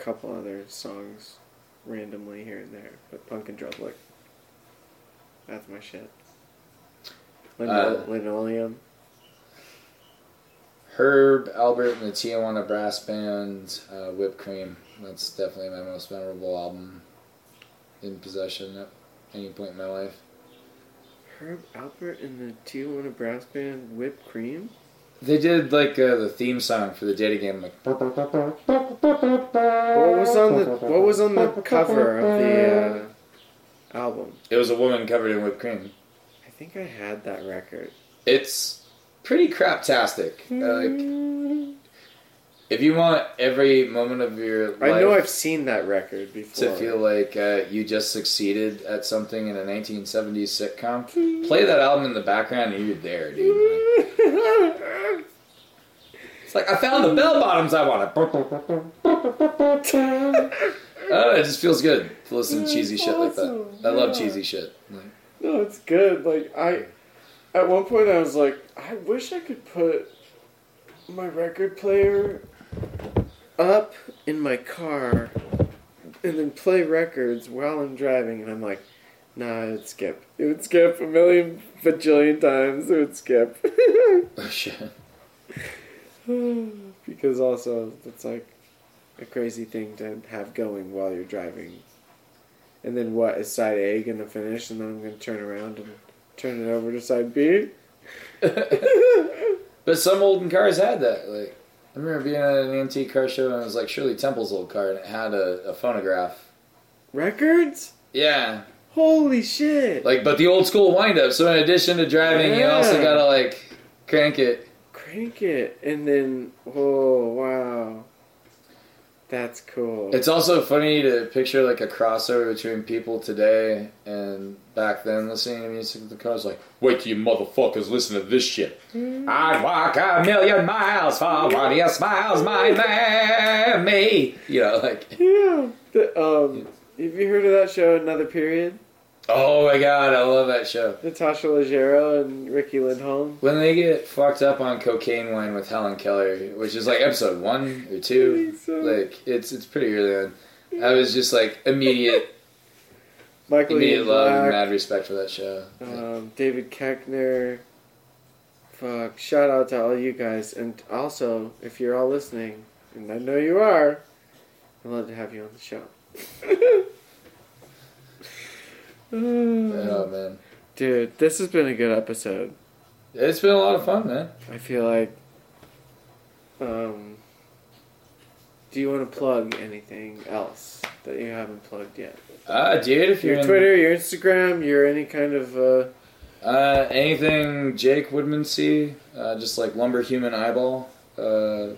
a couple other songs randomly here and there, but Punk and Drublic. That's my shit. Lino- Uh, linoleum. Herb Alpert and the Tijuana Brass Band, uh, Whipped Cream. That's definitely my most memorable album in possession at any point in my life. Herb Alpert and the Tijuana Brass Band, Whipped Cream. They did like uh, the theme song for the Dating Game, like What was on the What was on the cover of the uh, album? it was a woman covered in whipped cream. I think I had that record. It's pretty craptastic. Like, if you want every moment of your life I know I've seen that record before. to feel like uh, you just succeeded at something in a 1970s sitcom, [LAUGHS] play that album in the background and you're there, dude. Like, it's like I found the bell bottoms I wanted. [LAUGHS] Oh, it just feels good to listen to cheesy shit like that. I love cheesy shit. Like, No, it's good. Like I, at one point, I was like, I wish I could put my record player up in my car and then play records while I'm driving, and I'm like, nah, it would skip. It would skip a million bajillion times. It would skip. [LAUGHS] oh shit. [SIGHS] because also it's like a crazy thing to have going while you're driving. And then what is side A gonna finish, and then I'm gonna turn around and turn it over to side B. [LAUGHS] But some olden cars had that. Like I remember being at an antique car show and it was like Shirley Temple's old car and it had a, a phonograph. Records? Yeah, Holy shit! like but the old school wind up. So in addition to driving, you also gotta like crank it. Crank it, and then oh wow, that's cool. It's also funny to picture like a crossover between people today and back then listening to music in the car. It's like, wait till you motherfuckers listen to this shit. I'd walk a million miles for one of your smiles, my man, me. You know, like, yeah. The, um, have you heard of that show, Another Period? Oh my god, I love that show. Natasha Leggero and Riki Lindhome. When they get fucked up on cocaine wine with Helen Keller, which is like episode one or two, so. like it's it's pretty early on. I was just like immediate [LAUGHS] Michael Immediate Ian love and mad respect for that show. um, David Koechner. Fuck! Shout out to all you guys, and also if you're all listening, and I know you are, I'd love to have you on the show. [LAUGHS] oh man, Dude, this has been a good episode. it's been a lot of fun, man. I feel like. Um. Do you want to plug anything else that you haven't plugged yet? Ah, dude, if you're Your in, Twitter, your Instagram, your any kind of. Uh, uh, anything Jake Woodmansey, uh, just like lumber human eyeball. Uh,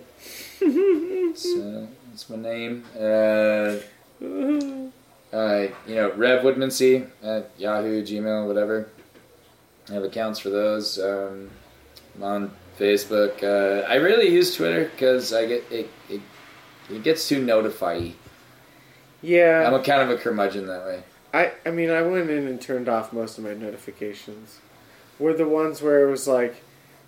[LAUGHS] so that's my name. Uh, [LAUGHS] uh, you know, Rev Woodmansey at Yahoo, Gmail, whatever. I have accounts for those. Um, I'm on Facebook. Uh, I really use Twitter because I get it, it. It gets too notify. yeah. I'm a kind of a curmudgeon that way. I, I mean, I went in and turned off most of my notifications. Were the ones where it was like,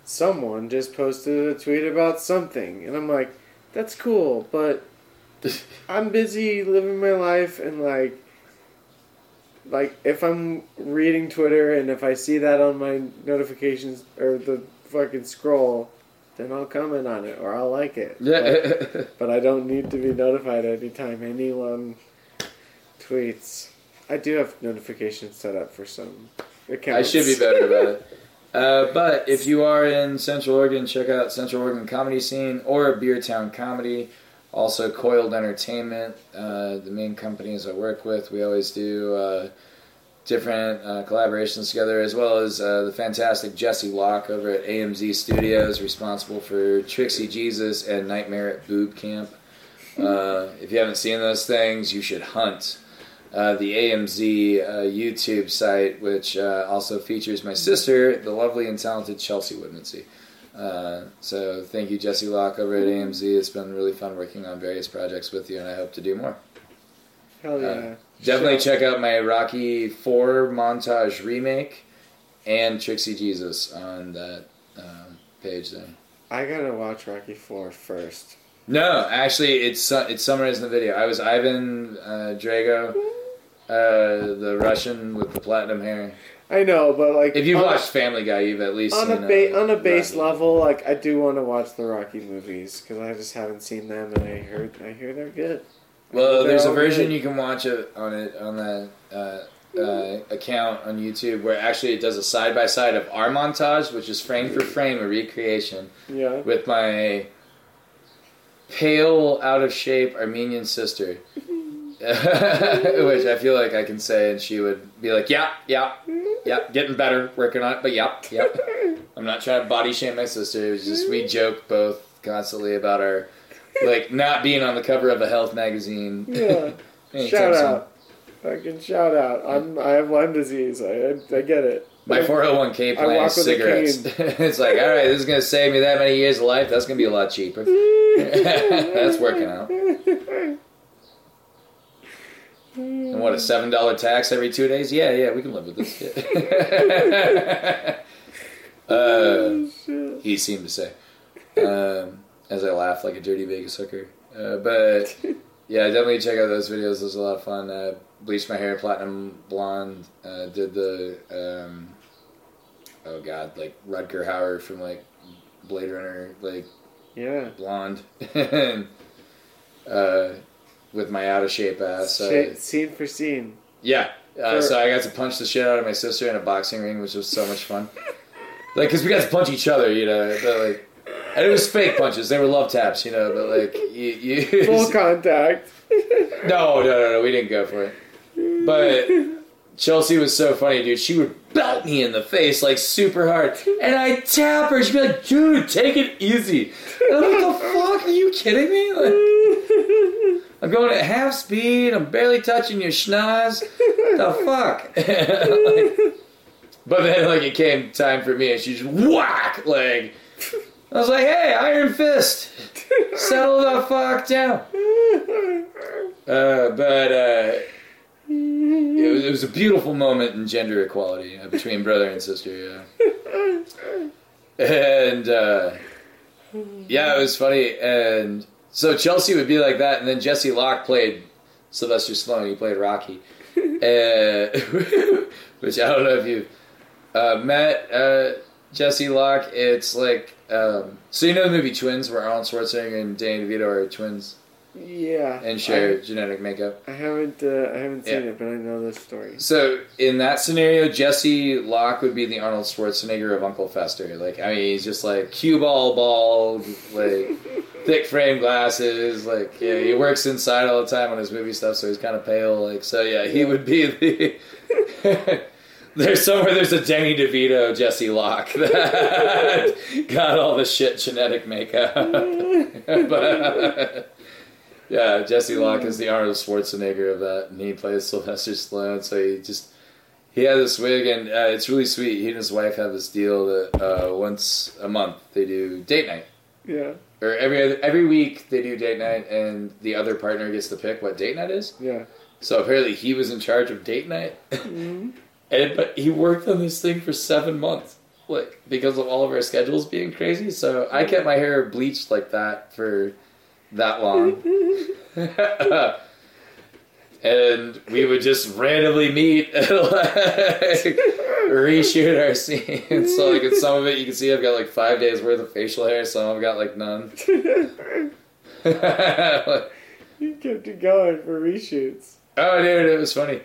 someone just posted a tweet about something, and I'm like, that's cool, but [LAUGHS] I'm busy living my life, and like, like if I'm reading Twitter and if I see that on my notifications or the fucking scroll, then I'll comment on it or I'll like it. But, Yeah. [LAUGHS] but I don't need to be notified anytime anyone tweets. I do have notifications set up for some accounts. I should be better about it. [LAUGHS] Uh, but if you are in Central Oregon, check out Central Oregon Comedy Scene or Beer Town Comedy. Also, Coiled Entertainment, uh, the main companies I work with. We always do uh, different uh, collaborations together, as well as uh, the fantastic Jesse Locke over at AMZ Studios, responsible for Trixie Jesus and Nightmare at Boob Camp. Uh, if you haven't seen those things, you should hunt uh, the AMZ YouTube site, which also features my sister, the lovely and talented Chelsea Woodmansey. Uh, so thank you, Jesse Locke, over at AMZ. It's been really fun working on various projects with you, and I hope to do more. Hell yeah. Uh, Definitely check out my Rocky 4 montage remake and Trixie Jesus on that um, page there. I gotta watch Rocky 4 first. No, actually, it's it's summarized in the video. I was Ivan uh, Drago, uh, the Russian with the platinum hair. I know, but like If you've watched Family Guy, you've at least on seen a ba- on a base Rocky. level, like I do want to watch the Rocky movies because I just haven't seen them, and I heard I hear they're good. Well, They're there's a version good. you can watch it on it on that uh, uh, account on YouTube where actually it does a side by side of our montage, which is frame for frame a recreation Yeah. with my pale, out of shape Armenian sister. [LAUGHS] Which I feel like I can say, and she would be like, "Yeah, yeah, yeah, getting better, working on it, but yeah, yeah." I'm not trying to body shame my sister. It was just we joke both constantly about our like not being on the cover of a health magazine. Yeah. [LAUGHS] shout soon. out. Fucking shout out. I'm I have Lyme disease. I I, I get it. My 401k plan is cigarettes. [LAUGHS] it's like, all right, this is going to save me that many years of life. That's going to be a lot cheaper. That's working out. And what a seven dollar tax every two days? Yeah, yeah, we can live with this. [LAUGHS] [LAUGHS] uh, he seemed to say, um, as I laughed like a dirty Vegas hooker. Uh, but [LAUGHS] yeah, definitely check out those videos. Those are a lot of fun. Uh, bleached my hair platinum blonde. Uh, did the um, oh god, like Rutger Hauer from like Blade Runner, like Yeah. blonde, and uh, with my out of shape ass. Shit, scene for scene. yeah. Uh, For- so I got to punch the shit out of my sister in a boxing ring, which was so much fun. [LAUGHS] like, cause we got to punch each other, you know. But like, and it was fake punches. They were love taps, you know. But like, you, you [LAUGHS] Full contact. [LAUGHS] no, no, no, no. We didn't go for it. But Chelsea was so funny, dude. She would belt me in the face like super hard, and I tap her. She'd be like, "Dude, take it easy." And I'm like, "The fuck? Are you kidding me?" Like, I'm going at half speed. I'm barely touching your schnoz. The [LAUGHS] fuck? [LAUGHS] Like, but then, like, it came time for me, and she just whack. Like, I was like, "Hey, Iron Fist, settle the fuck down." Uh, but uh, it, was, it was a beautiful moment in gender equality uh, between brother and sister. Yeah, and uh, yeah, it was funny. And so Chelsea would be like that, and then Jesse Locke played Sylvester Stallone. He played Rocky, [LAUGHS] uh, [LAUGHS] which I don't know if you've uh, met uh, Jesse Locke. It's like um, so you know the movie Twins, where Arnold Schwarzenegger and Danny DeVito are twins Yeah. and share genetic makeup. I, I haven't. Uh, I haven't seen Yeah. it, but I know this story. So in that scenario, Jesse Locke would be the Arnold Schwarzenegger of Uncle Fester. Like I mean, he's just like cue ball bald, like [LAUGHS] thick frame glasses. Like yeah, he works inside all the time on his movie stuff, so he's kind of pale. Like so, yeah, he would be the. [LAUGHS] There's somewhere there's a Denny DeVito Jesse Locke [LAUGHS] that got all the shit genetic makeup. but yeah, Jesse Locke is the Arnold Schwarzenegger of that, and he plays Sylvester Stallone. So he just he had this wig, and uh, it's really sweet. He and his wife have this deal that uh, once a month they do date night, Yeah. or every other, every week they do date night, and the other partner gets to pick what date night is. Yeah. So apparently he was in charge of date night, Mhm. [LAUGHS] and but he worked on this thing for seven months, like because of all of our schedules being crazy. So I kept my hair bleached like that for that long. [LAUGHS] and we would just randomly meet and like reshoot our scenes. so like in some of it you can see I've got like five days worth of facial hair, some I've got like none. [LAUGHS] [LAUGHS] you kept it going for reshoots. Oh dude, it was funny.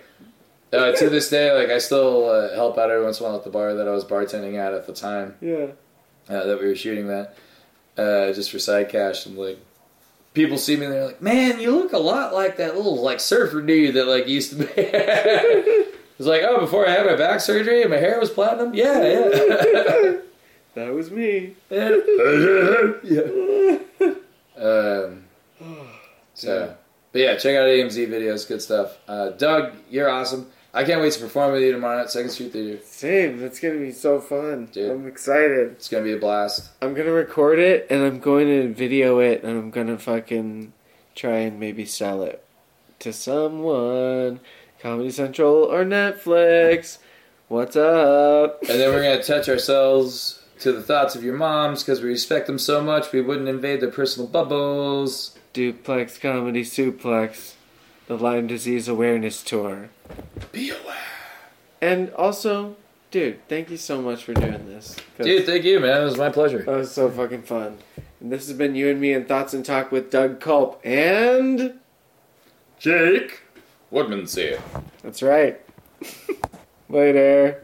Uh, to this day, like I still uh, help out every once in a while at the bar that I was bartending at at the time Yeah. uh, that we were shooting that, uh, just for side cash. And like, people see me and they're like, "Man, you look a lot like that little like surfer dude that like used to be." [LAUGHS] it's like, oh, before I had my back surgery and my hair was platinum. Yeah, yeah. [LAUGHS] That was me. yeah. [LAUGHS] Um, [SIGHS] so, but yeah, check out AMZ videos. Good stuff. Uh, Doug, you're awesome. I can't wait to perform with you tomorrow at Second Street Theater. Same. That's gonna be so fun. Dude. I'm excited. It's gonna be a blast. I'm gonna record it and I'm going to video it and I'm gonna fucking try and maybe sell it to someone. Comedy Central or Netflix. What's up? And then we're gonna touch ourselves to the thoughts of your moms because we respect them so much. We wouldn't invade their personal bubbles. Duplex Comedy Suplex. The Lyme Disease Awareness Tour. Be aware. And also, dude, thank you so much for doing this. Dude, thank you, man. It was my pleasure. That was so fucking fun. And this has been you and me in Thoughts and Talk with Doug Culp. And Jake Woodmansey. that's right. [LAUGHS] Later.